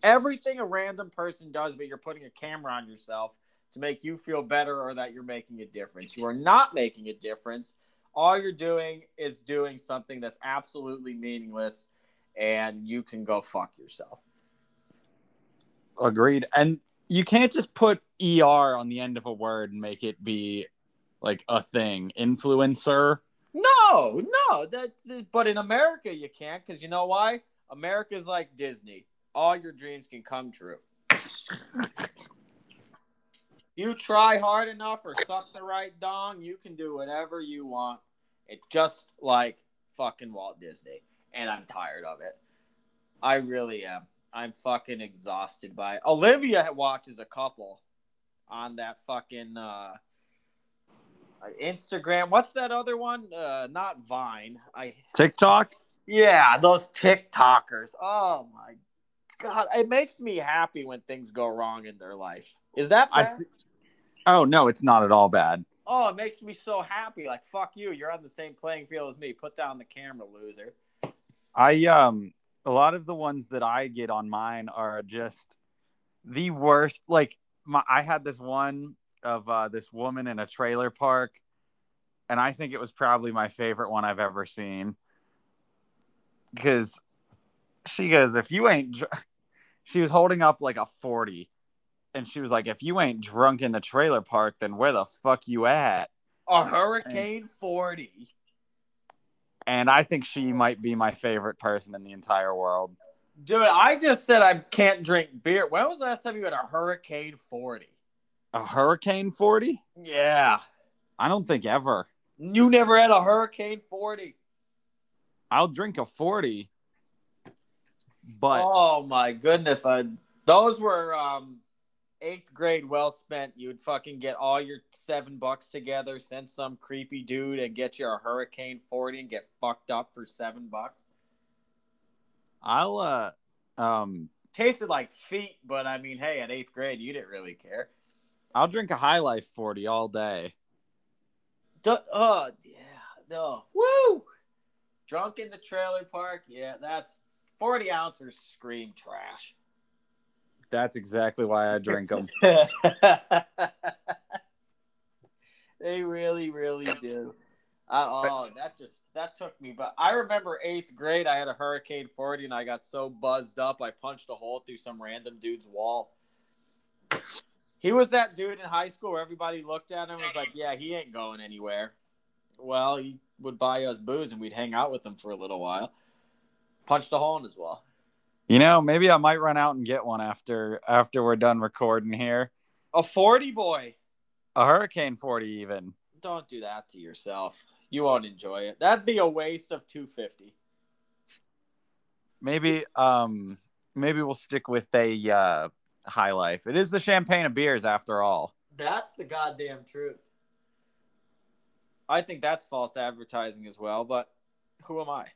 Speaker 2: everything a random person does, but you're putting a camera on yourself to make you feel better or that you're making a difference. You are not making a difference. All you're doing is doing something that's absolutely meaningless, and you can go fuck yourself.
Speaker 1: Agreed. And you can't just put er on the end of a word and make it be like a thing. Influencer.
Speaker 2: No, no. That, but in America, you can't because you know why? America's like Disney. All your dreams can come true. you try hard enough or suck the right dong, you can do whatever you want. It's just like fucking Walt Disney. And I'm tired of it. I really am. I'm fucking exhausted by it. Olivia watches a couple on that fucking uh, Instagram. What's that other one? Uh, not Vine. I
Speaker 1: TikTok.
Speaker 2: Yeah, those TikTokers. Oh my god, it makes me happy when things go wrong in their life. Is that bad?
Speaker 1: I see- oh no, it's not at all bad.
Speaker 2: Oh, it makes me so happy. Like fuck you, you're on the same playing field as me. Put down the camera, loser.
Speaker 1: I um a lot of the ones that I get on mine are just the worst. Like my, I had this one of uh, this woman in a trailer park, and I think it was probably my favorite one I've ever seen because she goes, "If you ain't," dr-, she was holding up like a forty, and she was like, "If you ain't drunk in the trailer park, then where the fuck you at?"
Speaker 2: A Hurricane 40.
Speaker 1: And I think she might be my favorite person in the entire world.
Speaker 2: Dude, I just said I can't drink beer. When was the last time you had a Hurricane 40?
Speaker 1: A Hurricane 40?
Speaker 2: Yeah.
Speaker 1: I don't think ever.
Speaker 2: You never had a Hurricane 40.
Speaker 1: I'll drink a 40. But
Speaker 2: oh my goodness. I those were um eighth grade well spent. You'd fucking get all your seven bucks together, send some creepy dude and get you a Hurricane 40 and get fucked up for seven bucks.
Speaker 1: I'll uh um
Speaker 2: Tasted like feet, but I mean, hey, at eighth grade, you didn't really care.
Speaker 1: I'll drink a High Life 40 all day.
Speaker 2: Du- uh, yeah, no, woo! Drunk in the trailer park, yeah, that's forty ounces. Scream trash.
Speaker 1: That's exactly why I drink them.
Speaker 2: they really, really do. Oh, that just that took me. But I remember eighth grade, I had a Hurricane 40, and I got so buzzed up, I punched a hole through some random dude's wall. He was that dude in high school where everybody looked at him and was like, "Yeah, he ain't going anywhere." Well, he would buy us booze, and we'd hang out with him for a little while. Punched a hole in his wall.
Speaker 1: You know, maybe I might run out and get one after after we're done recording here.
Speaker 2: A 40 boy.
Speaker 1: A Hurricane 40 even.
Speaker 2: Don't do that to yourself. You won't enjoy it. That'd be a waste of 250.
Speaker 1: Maybe um maybe we'll stick with a uh high life. It is the champagne of beers after all.
Speaker 2: That's the goddamn truth. I think that's false advertising as well, but who am I?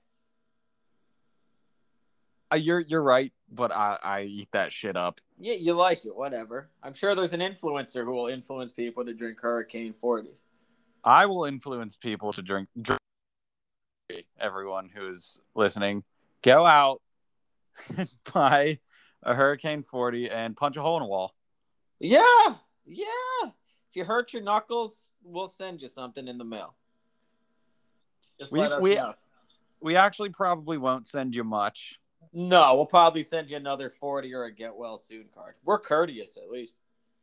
Speaker 1: You're you're right, but I I eat that shit up.
Speaker 2: Yeah, you like it, whatever. I'm sure there's an influencer who will influence people to drink Hurricane 40s.
Speaker 1: I will influence people to drink. drink. Everyone who's listening, go out and buy a Hurricane 40 and punch a hole in a wall.
Speaker 2: Yeah, yeah. If you hurt your knuckles, we'll send you something in the mail. Just
Speaker 1: We-
Speaker 2: let us
Speaker 1: we-
Speaker 2: know.
Speaker 1: We actually probably won't send you much.
Speaker 2: No, we'll probably send you another 40 or a get well soon card. We're courteous at least.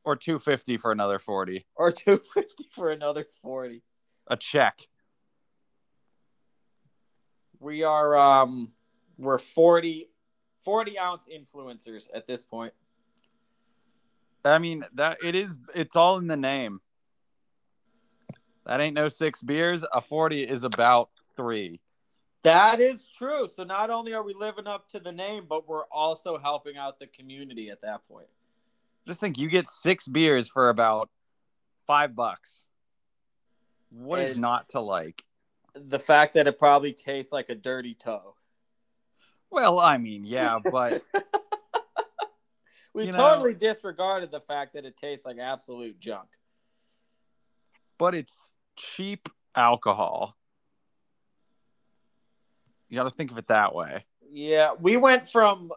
Speaker 1: Or 250 for another 40.
Speaker 2: Or 250 for another 40.
Speaker 1: A check.
Speaker 2: We are um we're 40 40 ounce influencers at this point.
Speaker 1: I mean, that it is it's all in the name. That ain't no six beers. A 40 is about 3.
Speaker 2: That is true. So not only are we living up to the name, but we're also helping out the community at that point.
Speaker 1: Just think you get 6 beers for about 5 bucks. What is not to like?
Speaker 2: The fact that it probably tastes like a dirty toe.
Speaker 1: Well, I mean, yeah, but
Speaker 2: We
Speaker 1: You know-
Speaker 2: totally disregarded the fact that it tastes like absolute junk.
Speaker 1: but it's cheap alcohol. You got to think of it that way.
Speaker 2: Yeah, we went from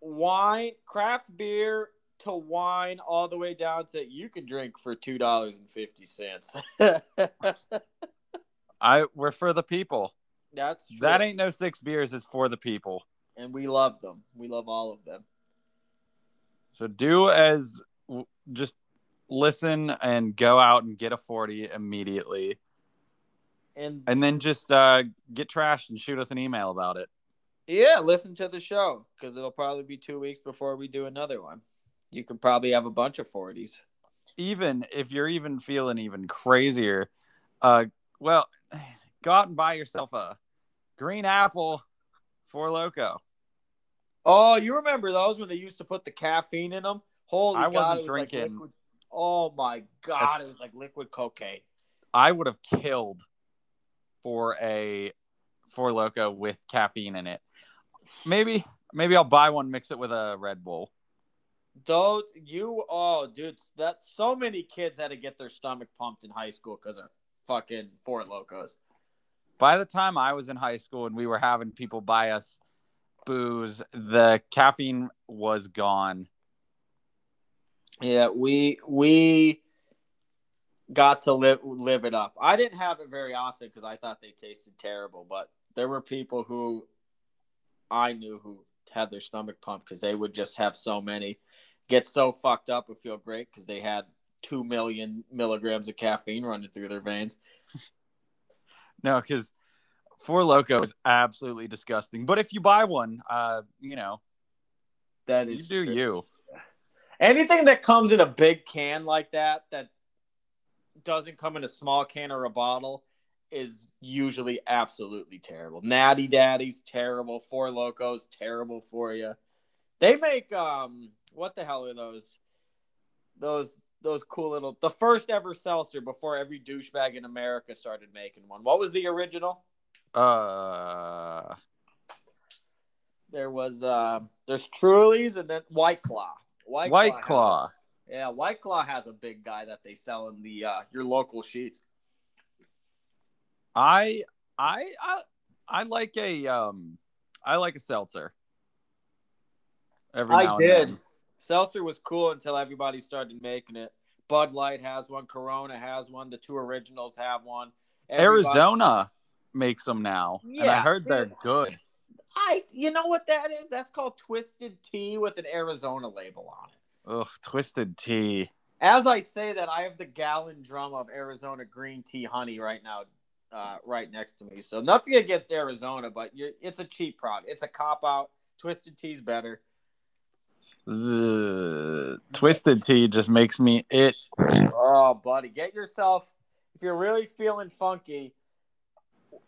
Speaker 2: wine, craft beer to wine all the way down to you can drink for two dollars and fifty cents.
Speaker 1: I we're for the people.
Speaker 2: That's true.
Speaker 1: That ain't no six beers is for the people.
Speaker 2: and we love them. We love all of them.
Speaker 1: So do as just listen and go out and get a 40 immediately
Speaker 2: And
Speaker 1: and then just uh, get trashed and shoot us an email about it.
Speaker 2: yeah, listen to the show because it'll probably be two weeks before we do another one. You could probably have a bunch of forties.
Speaker 1: Even if you're even feeling even crazier, uh, well, go out and buy yourself a green apple Four Loko.
Speaker 2: Oh, you remember those when they used to put the caffeine in them? Holy
Speaker 1: I
Speaker 2: God,
Speaker 1: wasn't
Speaker 2: was like
Speaker 1: drinking.
Speaker 2: liquid- oh my God, it was like liquid cocaine.
Speaker 1: I would have killed for a Four Loko with caffeine in it. Maybe maybe I'll buy one, mix it with a Red Bull.
Speaker 2: Those you oh dude, that so many kids had to get their stomach pumped in high school because of fucking Four Lokos.
Speaker 1: By the time I was in high school and we were having people buy us booze, the caffeine was gone.
Speaker 2: Yeah, we we got to live live it up. I didn't have it very often because I thought they tasted terrible, but there were people who I knew who had their stomach pumped because they would just have so many, get so fucked up and feel great because they had two million milligrams of caffeine running through their veins.
Speaker 1: No, because Four Loko is absolutely disgusting. But if you buy one, uh, you know,
Speaker 2: that is you
Speaker 1: do
Speaker 2: true.
Speaker 1: you.
Speaker 2: Anything that comes in a big can like that, that doesn't come in a small can or a bottle, is usually absolutely terrible. Natty Daddy's terrible. Four Lokos terrible for you. They make um, what the hell are those? Those those cool little the first ever seltzer before every douchebag in America started making one. What was the original?
Speaker 1: Uh,
Speaker 2: There was uh, there's Truly's and then White Claw. White,
Speaker 1: White
Speaker 2: has-
Speaker 1: Claw.
Speaker 2: Yeah, White Claw has a big guy that they sell in the uh, your local Sheetz.
Speaker 1: I, I, I, I like a um, I like a seltzer. Every
Speaker 2: I did. Seltzer was cool until everybody started making it. Bud Light has one, Corona has one, the two originals have one. Everybody-
Speaker 1: Arizona makes them now, and I heard they're good.
Speaker 2: I you know what that is? That's called twisted tea with an Arizona label on it.
Speaker 1: Ugh, twisted tea.
Speaker 2: As I say that, I have the gallon drum of Arizona green tea honey right now, uh, right next to me. So nothing against Arizona, but you're, it's a cheap product. It's a cop out. Twisted tea's better.
Speaker 1: Ugh, twisted tea just makes me it.
Speaker 2: Oh, buddy, get yourself if you're really feeling funky.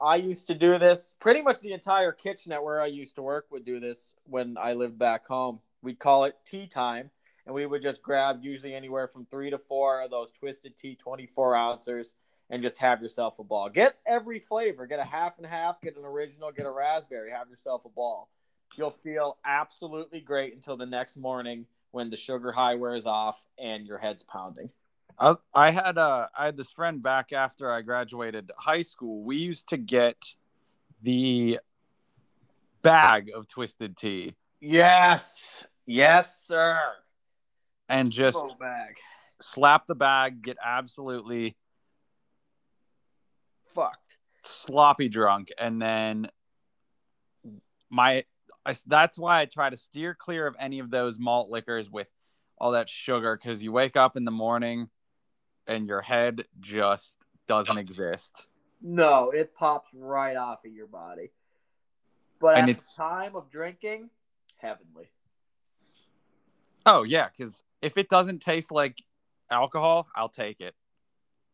Speaker 2: I used to do this. Pretty much the entire kitchen at where I used to work would do this when I lived back home. We'd call it tea time, and we would just grab usually anywhere from three to four of those twisted tea 24 ounces and just have yourself a ball. Get every flavor. Get a half and half. Get an original. Get a raspberry. Have yourself a ball. you'll feel absolutely great until the next morning when the sugar high wears off and your head's pounding.
Speaker 1: I, I had uh I had this friend back after I graduated high school. We used to get the bag of twisted tea
Speaker 2: Yes. Yes, sir.
Speaker 1: And just
Speaker 2: bag.
Speaker 1: slap the bag, get absolutely
Speaker 2: Fucked.
Speaker 1: sloppy drunk, and then my I, that's why I try to steer clear of any of those malt liquors with all that sugar because you wake up in the morning and your head just doesn't exist.
Speaker 2: No, it pops right off of your body. But
Speaker 1: And
Speaker 2: at
Speaker 1: it's-
Speaker 2: the time of drinking, heavenly.
Speaker 1: Oh yeah, because if it doesn't taste like alcohol, I'll take it.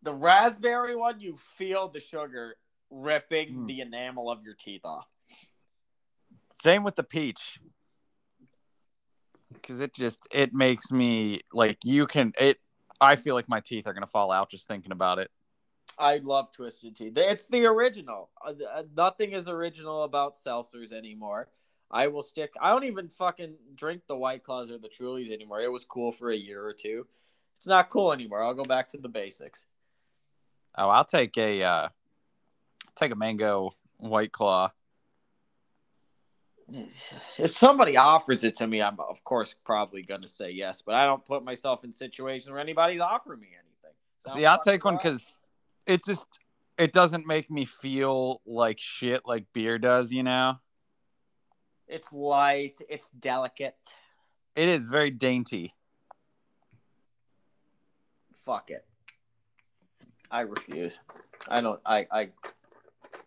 Speaker 2: The raspberry one, you feel the sugar ripping
Speaker 1: Mm.
Speaker 2: the enamel of your teeth off.
Speaker 1: Same with the peach. Cause it just it makes me like you can it I feel like my teeth are gonna fall out just thinking about it.
Speaker 2: I love Twisted Tea. It's the original. Uh, uh, Nothing is original about seltzers anymore. I will stick. I don't even fucking drink the White Claws or the Trulies anymore. It was cool for a year or two. It's not cool anymore. I'll go back to the basics.
Speaker 1: Oh, I'll take a uh take a mango white claw.
Speaker 2: If somebody offers it to me, I'm of course probably gonna say yes. But I don't put myself in situations where anybody's offering me anything. Sound
Speaker 1: See, I'll take one because it just it doesn't make me feel like shit like beer does, you know?
Speaker 2: It's light. It's delicate.
Speaker 1: It is very dainty.
Speaker 2: fuck it. I refuse. I don't. I. I.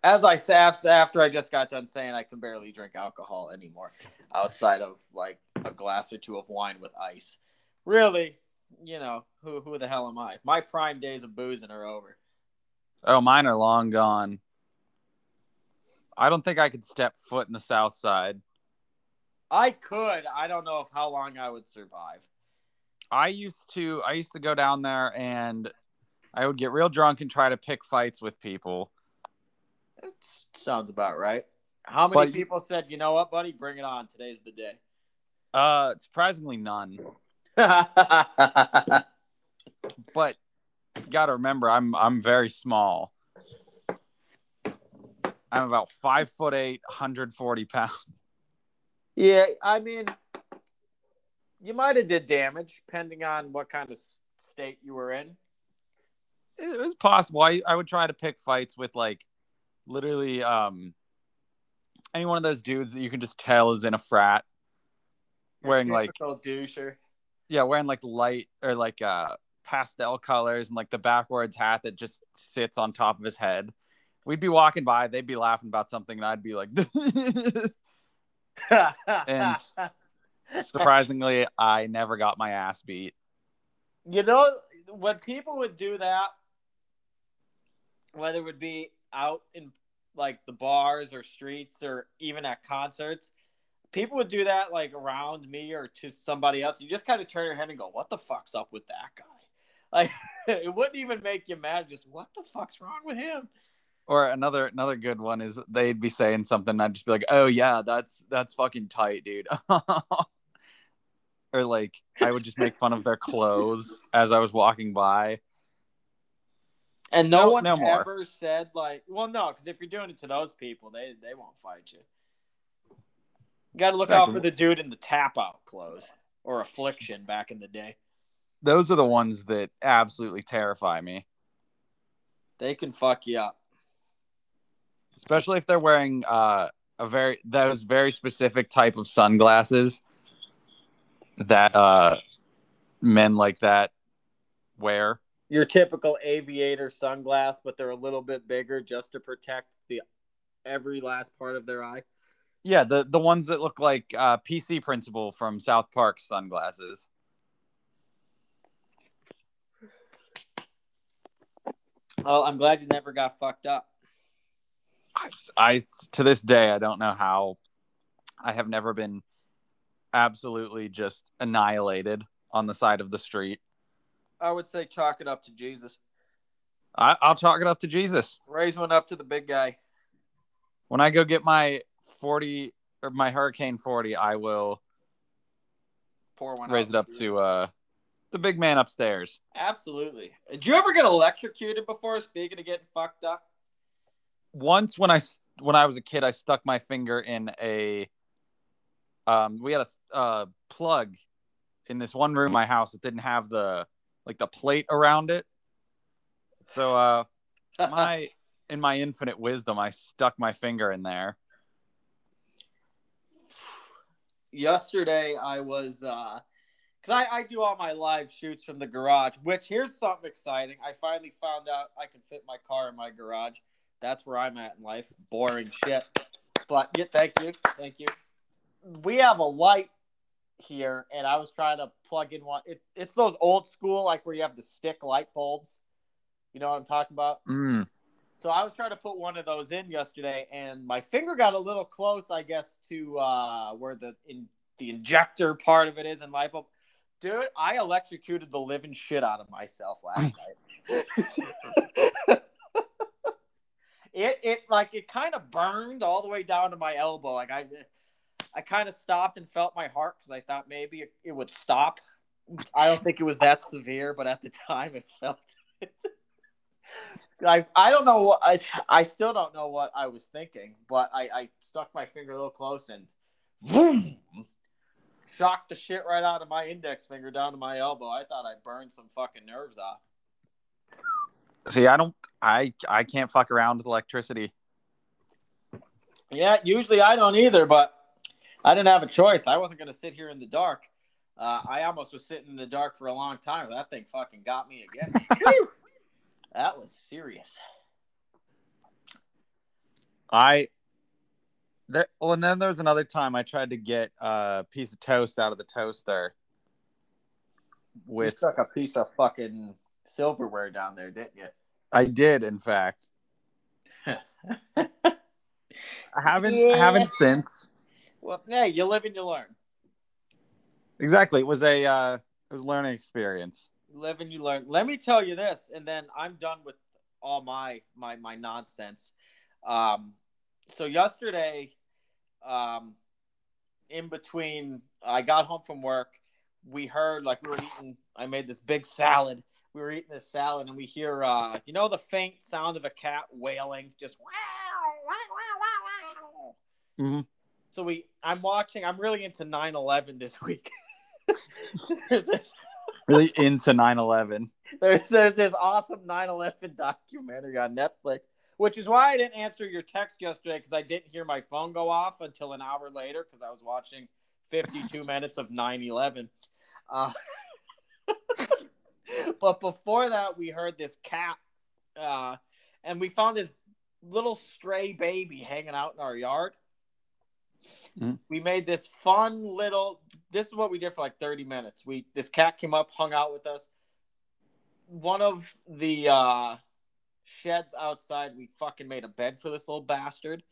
Speaker 2: As I said after, after I just got done saying I can barely drink alcohol anymore, outside of like a glass or two of wine with ice. Really, you know who who the hell am I? My prime days of boozing are over.
Speaker 1: Oh, mine are long gone. I don't think I could step foot in the south side.
Speaker 2: I could. I don't know if how long I would survive.
Speaker 1: I used to I used to go down there and I would get real drunk and try to pick fights with people.
Speaker 2: That sounds about right. How many
Speaker 1: But-
Speaker 2: people said, "You know what, buddy? Bring it on. Today's the day."
Speaker 1: Uh surprisingly none. But you gotta remember I'm I'm very small. I'm about five foot eight, 140 pounds.
Speaker 2: Yeah, I mean, you might have did damage depending on what kind of state you were in.
Speaker 1: It was possible. I, I would try to pick fights with like literally um any one of those dudes that you can just tell is in a frat. Wearing like
Speaker 2: doucher.
Speaker 1: yeah, wearing like light or like uh pastel colors and like the backwards hat that just sits on top of his head. We'd be walking by, they'd be laughing about something, and I'd be like, And- surprisingly, I never got my ass beat.
Speaker 2: you know when people would do that, whether it would be out in like the bars or streets or even at concerts, people would do that like around me or to somebody else. You just kind of turn your head and go, "What the fuck's up with that guy?" Like it wouldn't even make you mad. Just what the fuck's wrong with him?
Speaker 1: Or another another good one is they'd be saying something, and I'd just be like, "Oh yeah, that's that's fucking tight, dude." or like I would just make fun of their clothes as I was walking by.
Speaker 2: And no,
Speaker 1: No-
Speaker 2: one
Speaker 1: no more.
Speaker 2: ever said like, well, no, because if you're doing it to those people, they they won't fight you. You got to look out for the dude in the tap out clothes or affliction back in the day.
Speaker 1: Those are the ones that absolutely terrify me,
Speaker 2: They can fuck you up.
Speaker 1: Especially if they're wearing uh, a very those very specific type of sunglasses that uh, men like that wear.
Speaker 2: Your typical aviator sunglass, but they're a little bit bigger just to protect the every last part of their eye.
Speaker 1: Yeah, the the ones that look like uh, PC Principal from South Park sunglasses.
Speaker 2: Well, I'm glad you never got fucked up.
Speaker 1: I, I to this day I don't know how I have never been absolutely just annihilated on the side of the street.
Speaker 2: I would say chalk it up to Jesus.
Speaker 1: I, I'll chalk it up to Jesus.
Speaker 2: Raise one up to the big guy.
Speaker 1: When I go get my 40 or my Hurricane 40, I will
Speaker 2: Pour one.
Speaker 1: raise it up to uh the big man upstairs.
Speaker 2: Absolutely. Did you ever get electrocuted before? Speaking of getting fucked up.
Speaker 1: Once when I when I was a kid, I stuck my finger in a um we had a uh plug in this one room my house that didn't have the like the plate around it. So uh my in my infinite wisdom, I stuck my finger in there.
Speaker 2: yesterday I was uh because I, I do all my live shoots from the garage, which here's something exciting. I finally found out I can fit my car in my garage. That's where I'm at in life. Boring shit. But yeah, thank you. Thank you. We have a light here, and I was trying to plug in one. It, it's those old school, like where you have the stick light bulbs. You know what I'm talking about?
Speaker 1: Mm.
Speaker 2: So I was trying to put one of those in yesterday, and my finger got a little close, I guess, to uh, where the in the injector part of it is in light bulb. Dude, I electrocuted the living shit out of myself last night. it it like it kind of burned all the way down to my elbow. Like I I kind of stopped and felt my heart because I thought maybe it, it would stop. I don't think it was that severe, but at the time it felt it. I, I don't know what I, I still don't know what I was thinking, but I, I stuck my finger a little close and boom, shocked the shit right out of my index finger down to my elbow. I thought I burned some fucking nerves off.
Speaker 1: See, I don't I I can't fuck around with electricity.
Speaker 2: Yeah, usually I don't either, but I didn't have a choice. I wasn't going to sit here in the dark. Uh, I almost was sitting in the dark for a long time. That thing fucking got me again. That was serious.
Speaker 1: I there well and then there was another time I tried to get a piece of toast out of the toaster
Speaker 2: You
Speaker 1: with
Speaker 2: stuck a piece of fucking silverware down there, didn't you?
Speaker 1: I did in fact. I haven't
Speaker 2: Yeah.
Speaker 1: I haven't since.
Speaker 2: well, yeah, you live and you learn.
Speaker 1: Exactly. It was a uh it was a learning experience.
Speaker 2: live and you learn. Let me tell you this, and then I'm done with all my my my nonsense. Um, so yesterday, um, in between, I got home from work. We heard like we were eating. I made this big salad. We were eating this salad, and we hear, uh, you know, the faint sound of a cat wailing, just wow, wow, wow, wow, wow.
Speaker 1: Mhm.
Speaker 2: So we, I'm watching. I'm really into 9/11 this week. This
Speaker 1: Really into 9/11.
Speaker 2: there's there's this awesome 9/11 documentary on Netflix, which is why I didn't answer your text yesterday because I didn't hear my phone go off until an hour later because I was watching 52 minutes of 9/11. Uh, but before that, we heard this cat, uh, and we found this little stray baby hanging out in our yard.
Speaker 1: Mhm.
Speaker 2: We made this fun little. This is what we did for like 30 minutes. We this cat came up, hung out with us one of the uh, sheds outside, we fucking made a bed for this little bastard.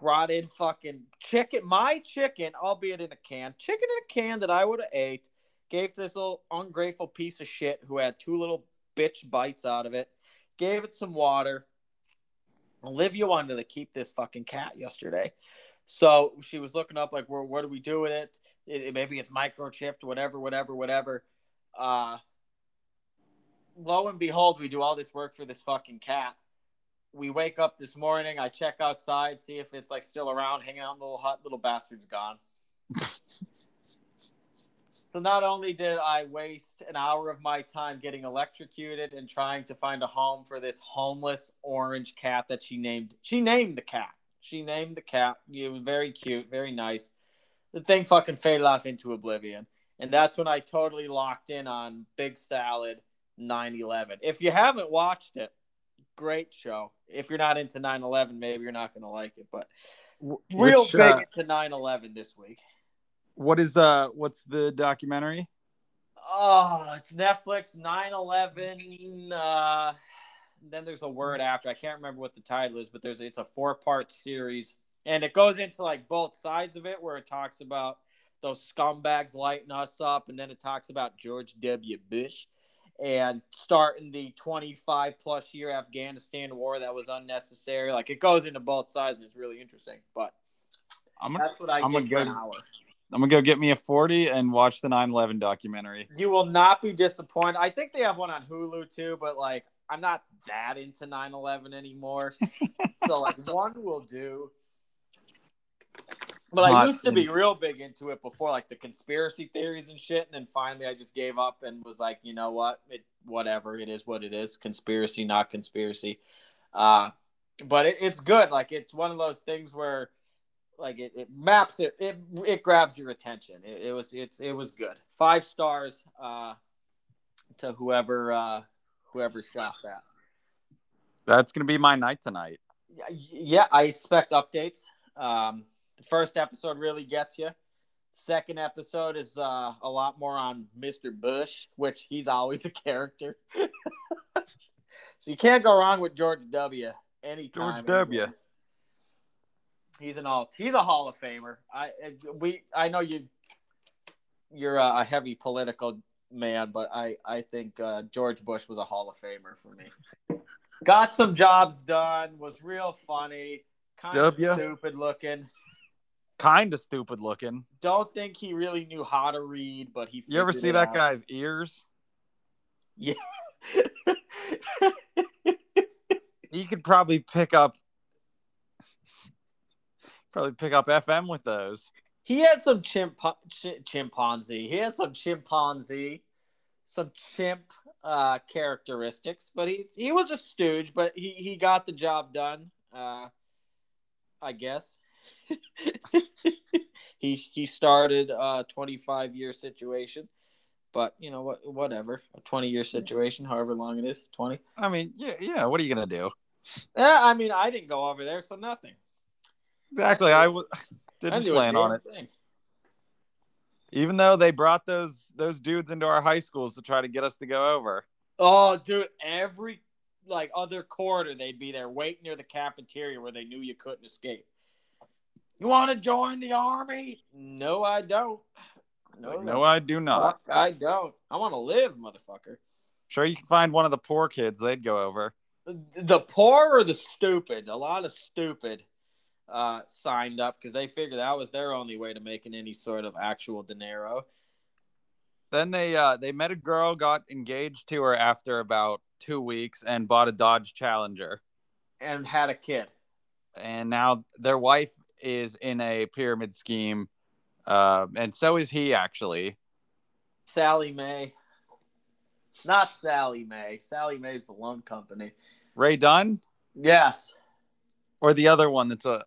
Speaker 2: Brought in fucking chicken, my chicken, albeit in a can, chicken in a can that I would have ate. Gave this little ungrateful piece of shit who had two little bitch bites out of it. Gave it some water. Olivia wanted to keep this fucking cat yesterday. So she was looking up like, well, what do we do with it? it, it- maybe it's microchipped, whatever, whatever, whatever. Uh, lo and behold, we do all this work for this fucking cat. We wake up this morning. I check outside, see if it's like still around, hanging out in the little hut. Little bastard's gone. so not only did I waste an hour of my time getting electrocuted and trying to find a home for this homeless orange cat that she named. She named the cat. She named the cat. It was very cute, very nice. The thing fucking faded off into oblivion. And that's when I totally locked in on Big Salad 9/11. If you haven't watched it, great show. If you're not into 9/11, maybe you're not going to like it, but real
Speaker 1: Which,
Speaker 2: big
Speaker 1: uh,
Speaker 2: into 9/11 this week.
Speaker 1: What is uh what's the documentary?
Speaker 2: Oh, it's Netflix 9/11 uh then there's a word after. I can't remember what the title is, but there's it's a four-part series and it goes into like both sides of it where it talks about those scumbags lighting us up and then it talks about George W. Bush and starting the 25 plus year Afghanistan war that was unnecessary. Like it goes into both sides. It's really interesting. But
Speaker 1: I'm gonna,
Speaker 2: That's what I
Speaker 1: I'm
Speaker 2: get
Speaker 1: gonna
Speaker 2: for an hour.
Speaker 1: I'm gonna go get me a 40 and watch the 9/11 documentary.
Speaker 2: You will not be disappointed. I think they have one on Hulu too, but like I'm not that into 9/11 anymore. so like one will do. But I used to be real big into it before, like the conspiracy theories and shit. And then finally, I just gave up and was like, you know what, it whatever it is, what it is, conspiracy, not conspiracy. Uh, but it, it's good. Like it's one of those things where, like it, it maps it, it it grabs your attention. It, it was it's it was good. Five stars uh, to whoever uh, whoever shot that.
Speaker 1: That's gonna be my night tonight.
Speaker 2: Yeah, I expect updates. Um, the first episode really gets you. Second episode is uh, a lot more on Mr. Bush, which he's always a character. so you can't go wrong with George W. Anytime.
Speaker 1: George W.
Speaker 2: anywhere. He's an all. He's a Hall of Famer. I we I know you. You're a, heavy political man, but I I think uh, George Bush was a Hall of Famer for me. Got some jobs done. Was real funny. Kind of stupid looking.
Speaker 1: Kind of stupid looking.
Speaker 2: Don't think he really knew how to read, but he.
Speaker 1: You ever see that
Speaker 2: out.
Speaker 1: guy's ears?
Speaker 2: Yeah.
Speaker 1: He could probably pick up probably pick up FM with those.
Speaker 2: he had some chimp ch- chimpanzee. He had some chimpanzee, some chimp uh, characteristics, but he's he was a stooge, but he he got the job done. Uh, I guess. he he started a 25 year situation, but you know what? Whatever, a 20 year situation, however long it is, 20.
Speaker 1: I mean, yeah, know, what are you gonna do?
Speaker 2: Yeah, I mean, I didn't go over there, so nothing.
Speaker 1: Exactly. I w-
Speaker 2: I
Speaker 1: didn't
Speaker 2: do a
Speaker 1: plan on it.
Speaker 2: thing.
Speaker 1: Even though they brought those those dudes into our high schools to try to get us to go over.
Speaker 2: Oh, dude, every like other quarter they'd be there waiting near the cafeteria where they knew you couldn't escape. You want to join the army? No, I don't. No,
Speaker 1: No, I do not.
Speaker 2: fuck, I don't. I want to live, motherfucker.
Speaker 1: Sure, you can find one of the poor kids. They'd go over.
Speaker 2: The poor or the stupid? A lot of stupid uh, signed up because they figured that was their only way to making any sort of actual dinero.
Speaker 1: Then they uh they met a girl, got engaged to her after about two weeks, and bought a Dodge Challenger.
Speaker 2: And had a kid.
Speaker 1: And now their wife is in a pyramid scheme, uh, and so is he actually.
Speaker 2: Sallie Mae. Not Sallie Mae. Sallie Mae's the loan company.
Speaker 1: Ray Dunn
Speaker 2: Yes.
Speaker 1: or the other one that's a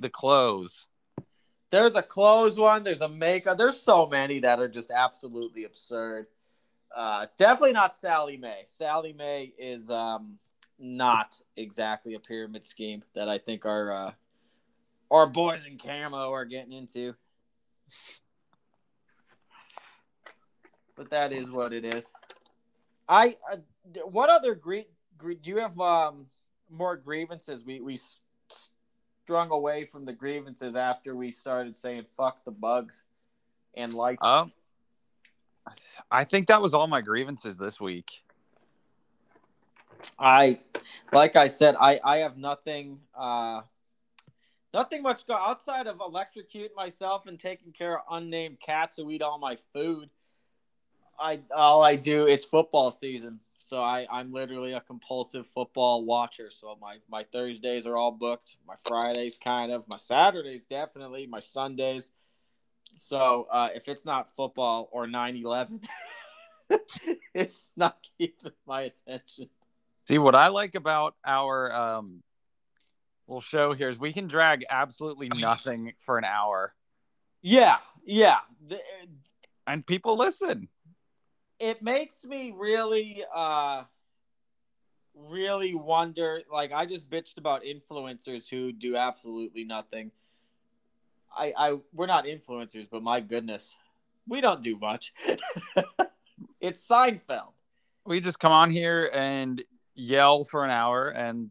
Speaker 1: the clothes.
Speaker 2: There's a clothes one. There's a makeup. There's so many that are just absolutely absurd. Uh, definitely not Sallie Mae. Sallie Mae is um, not exactly a pyramid scheme that I think our uh, our boys in camo are getting into. But that is what it is. I, I what other gre- gre- do you have um more grievances? We we strung away from the grievances after we started saying fuck the bugs and lights.
Speaker 1: Um, I think that was all my grievances this week.
Speaker 2: I like I said, I I have nothing uh nothing much go outside of electrocuting myself and taking care of unnamed cats who eat all my food. I all I do it's football season. So I, I'm literally a compulsive football watcher. So my, my Thursdays are all booked. My Fridays kind of. My Saturdays definitely. My Sundays. So uh, if it's not football or 9-11, it's not keeping my attention.
Speaker 1: See what I like about our um little show here is we can drag absolutely nothing for an hour
Speaker 2: Yeah, yeah. The,
Speaker 1: and people listen.
Speaker 2: It makes me really, uh, really wonder. Like, I just bitched about influencers who do absolutely nothing. I, I, we're not influencers, but my goodness, we don't do much. it's Seinfeld.
Speaker 1: We just come on here and yell for an hour and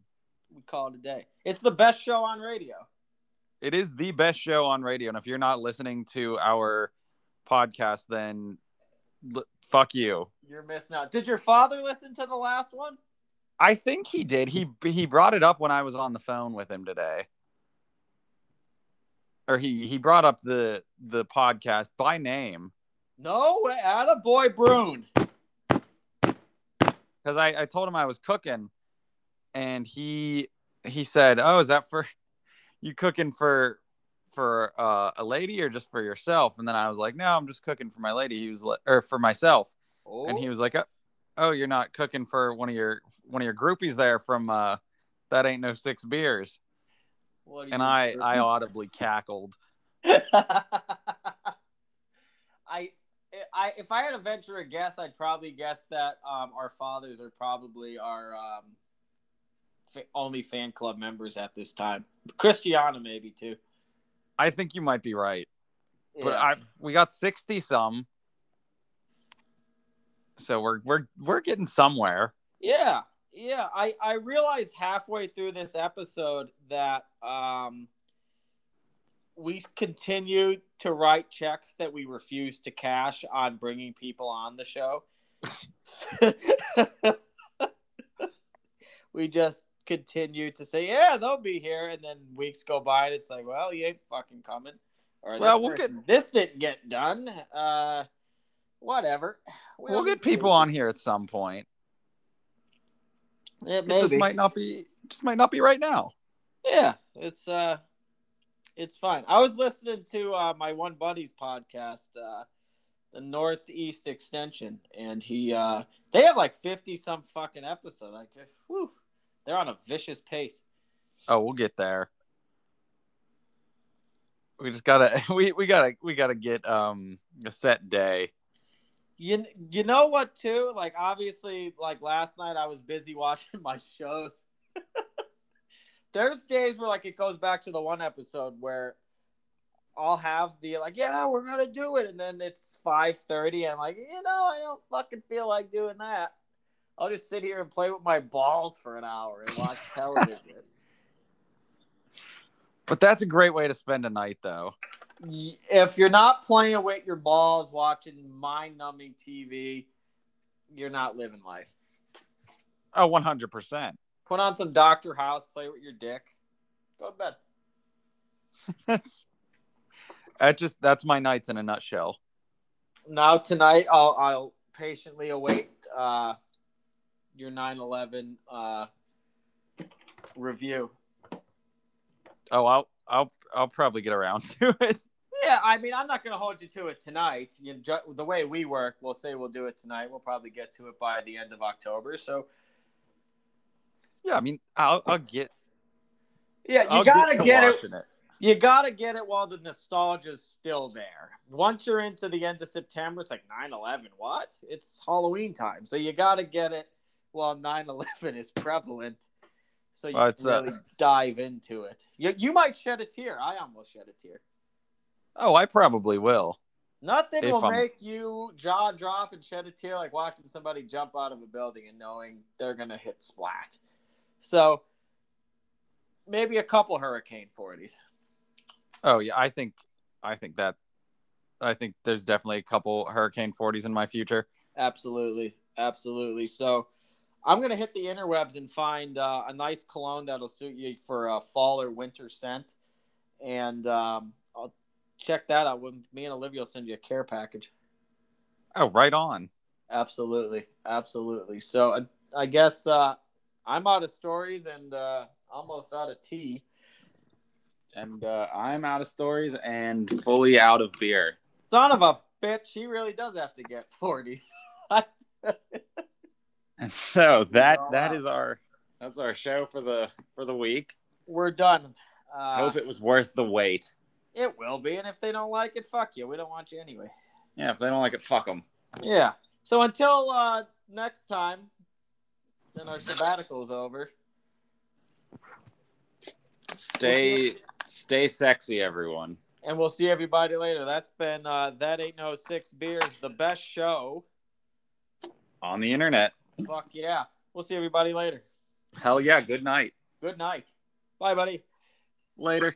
Speaker 2: We call it a day. It's the best show on radio.
Speaker 1: it is the best show on radio and if you're not listening to our podcast then fuck you.
Speaker 2: You're missing out. Did your father listen to the last one?
Speaker 1: I think he did. He he brought it up when I was on the phone with him today. or he he brought up the the podcast by name
Speaker 2: No way, a boy, Brune.
Speaker 1: because I, I told him I was cooking, and he he said, "Oh, is that for you cooking for for uh, a lady or just for yourself?" And then I was like, "No, I'm just cooking for my lady." He was like, or for myself,
Speaker 2: Oh,
Speaker 1: and he was like, "Oh, oh, you're not cooking for one of your one of your groupies there from uh, that ain't no six beers." And I? I audibly cackled.
Speaker 2: I, I, if I had to venture a guess, I'd probably guess that um, our fathers are probably our um, fa- only fan club members at this time. Christiana, maybe too.
Speaker 1: I think you might be right, but
Speaker 2: Yeah.
Speaker 1: I we got sixty some, so we're we're we're getting somewhere.
Speaker 2: Yeah, yeah. I I realized halfway through this episode that um we continue to write checks that we refuse to cash on bringing people on the show. we just continue to say, "Yeah, they'll be here," and then weeks go by, and it's like, "Well, you ain't fucking coming." Or
Speaker 1: Well,
Speaker 2: this
Speaker 1: we'll get-
Speaker 2: this didn't get done. Uh, whatever. We
Speaker 1: We'll get people
Speaker 2: to-
Speaker 1: on here at some point.
Speaker 2: Yeah,
Speaker 1: It just might not be just might not be right now.
Speaker 2: Yeah, it's uh it's fine. I was listening to uh my one buddy's podcast, uh the Northeast Extension, and he uh they have like fifty some fucking episode. Like whew, they're on a vicious pace.
Speaker 1: Oh, we'll get there. We just gotta we, we gotta we gotta get um a set day.
Speaker 2: You you know what too? Like obviously, like last night I was busy watching my shows. There's days where like it goes back to the one episode where I'll have the like, yeah, we're gonna do it, and then it's five thirty, and I'm like, you know, I don't fucking feel like doing that. I'll just sit here and play with my balls for an hour and watch television.
Speaker 1: But that's a great way to spend a night though.
Speaker 2: if you're not playing with your balls, watching mind-numbing TV, you're not living life.
Speaker 1: Oh, 100%.
Speaker 2: Put on some Doctor House, play with your dick, go to bed.
Speaker 1: That's that just that's my nights in a nutshell.
Speaker 2: Now tonight, I'll I'll patiently await uh, your 9/11 uh, review.
Speaker 1: Oh, I'll I'll I'll probably get around to it.
Speaker 2: Yeah, I mean, I'm not going to hold you to it tonight. You ju- the way we work, we'll say we'll do it tonight. We'll probably get to it by the end of October. So
Speaker 1: Yeah, I mean, I'll I'll get
Speaker 2: yeah, you
Speaker 1: I'll
Speaker 2: gotta
Speaker 1: to
Speaker 2: get it.
Speaker 1: it.
Speaker 2: You gotta get it while the nostalgia's still there. Once you're into the end of September, it's like 9-11. What? It's Halloween time. So you gotta get it while 9-11 is prevalent. So you
Speaker 1: Well,
Speaker 2: can
Speaker 1: uh,
Speaker 2: really dive into it. You, you might shed a tear. I almost shed a tear.
Speaker 1: Oh, I probably will.
Speaker 2: Nothing will
Speaker 1: I'm-
Speaker 2: make you jaw drop and shed a tear like watching somebody jump out of a building and knowing they're gonna hit splat. So maybe a couple hurricane 40s.
Speaker 1: Oh yeah, I think I think that I think there's definitely a couple Hurricane 40s in my future.
Speaker 2: Absolutely, absolutely. So, I'm gonna hit the interwebs and find uh, a nice cologne that'll suit you for a fall or winter scent, and um, I'll check that out. When me and Olivia will send you a care package.
Speaker 1: Oh, right on.
Speaker 2: Absolutely, absolutely. So, I, I guess uh, I'm out of stories and uh, almost out of tea.
Speaker 1: And uh, I'm out of stories and fully out of beer.
Speaker 2: Son of a bitch, he really does have to get 40s.
Speaker 1: And so that that our that's our show for the for the week.
Speaker 2: We're done.
Speaker 1: I
Speaker 2: Uh,
Speaker 1: hope it was worth the wait.
Speaker 2: it will be, and if they don't like it, fuck you. We don't want you anyway.
Speaker 1: Yeah, if they don't like it, fuck them.
Speaker 2: Yeah. So until uh, next time, then our sabbatical is over.
Speaker 1: Stay stay sexy, everyone.
Speaker 2: And we'll see everybody later. That's been uh, That Ain't No Six Beers, the best show.
Speaker 1: On the internet.
Speaker 2: Fuck yeah. We'll see everybody later.
Speaker 1: Hell yeah. Good night.
Speaker 2: Good night. Bye, buddy.
Speaker 1: Later.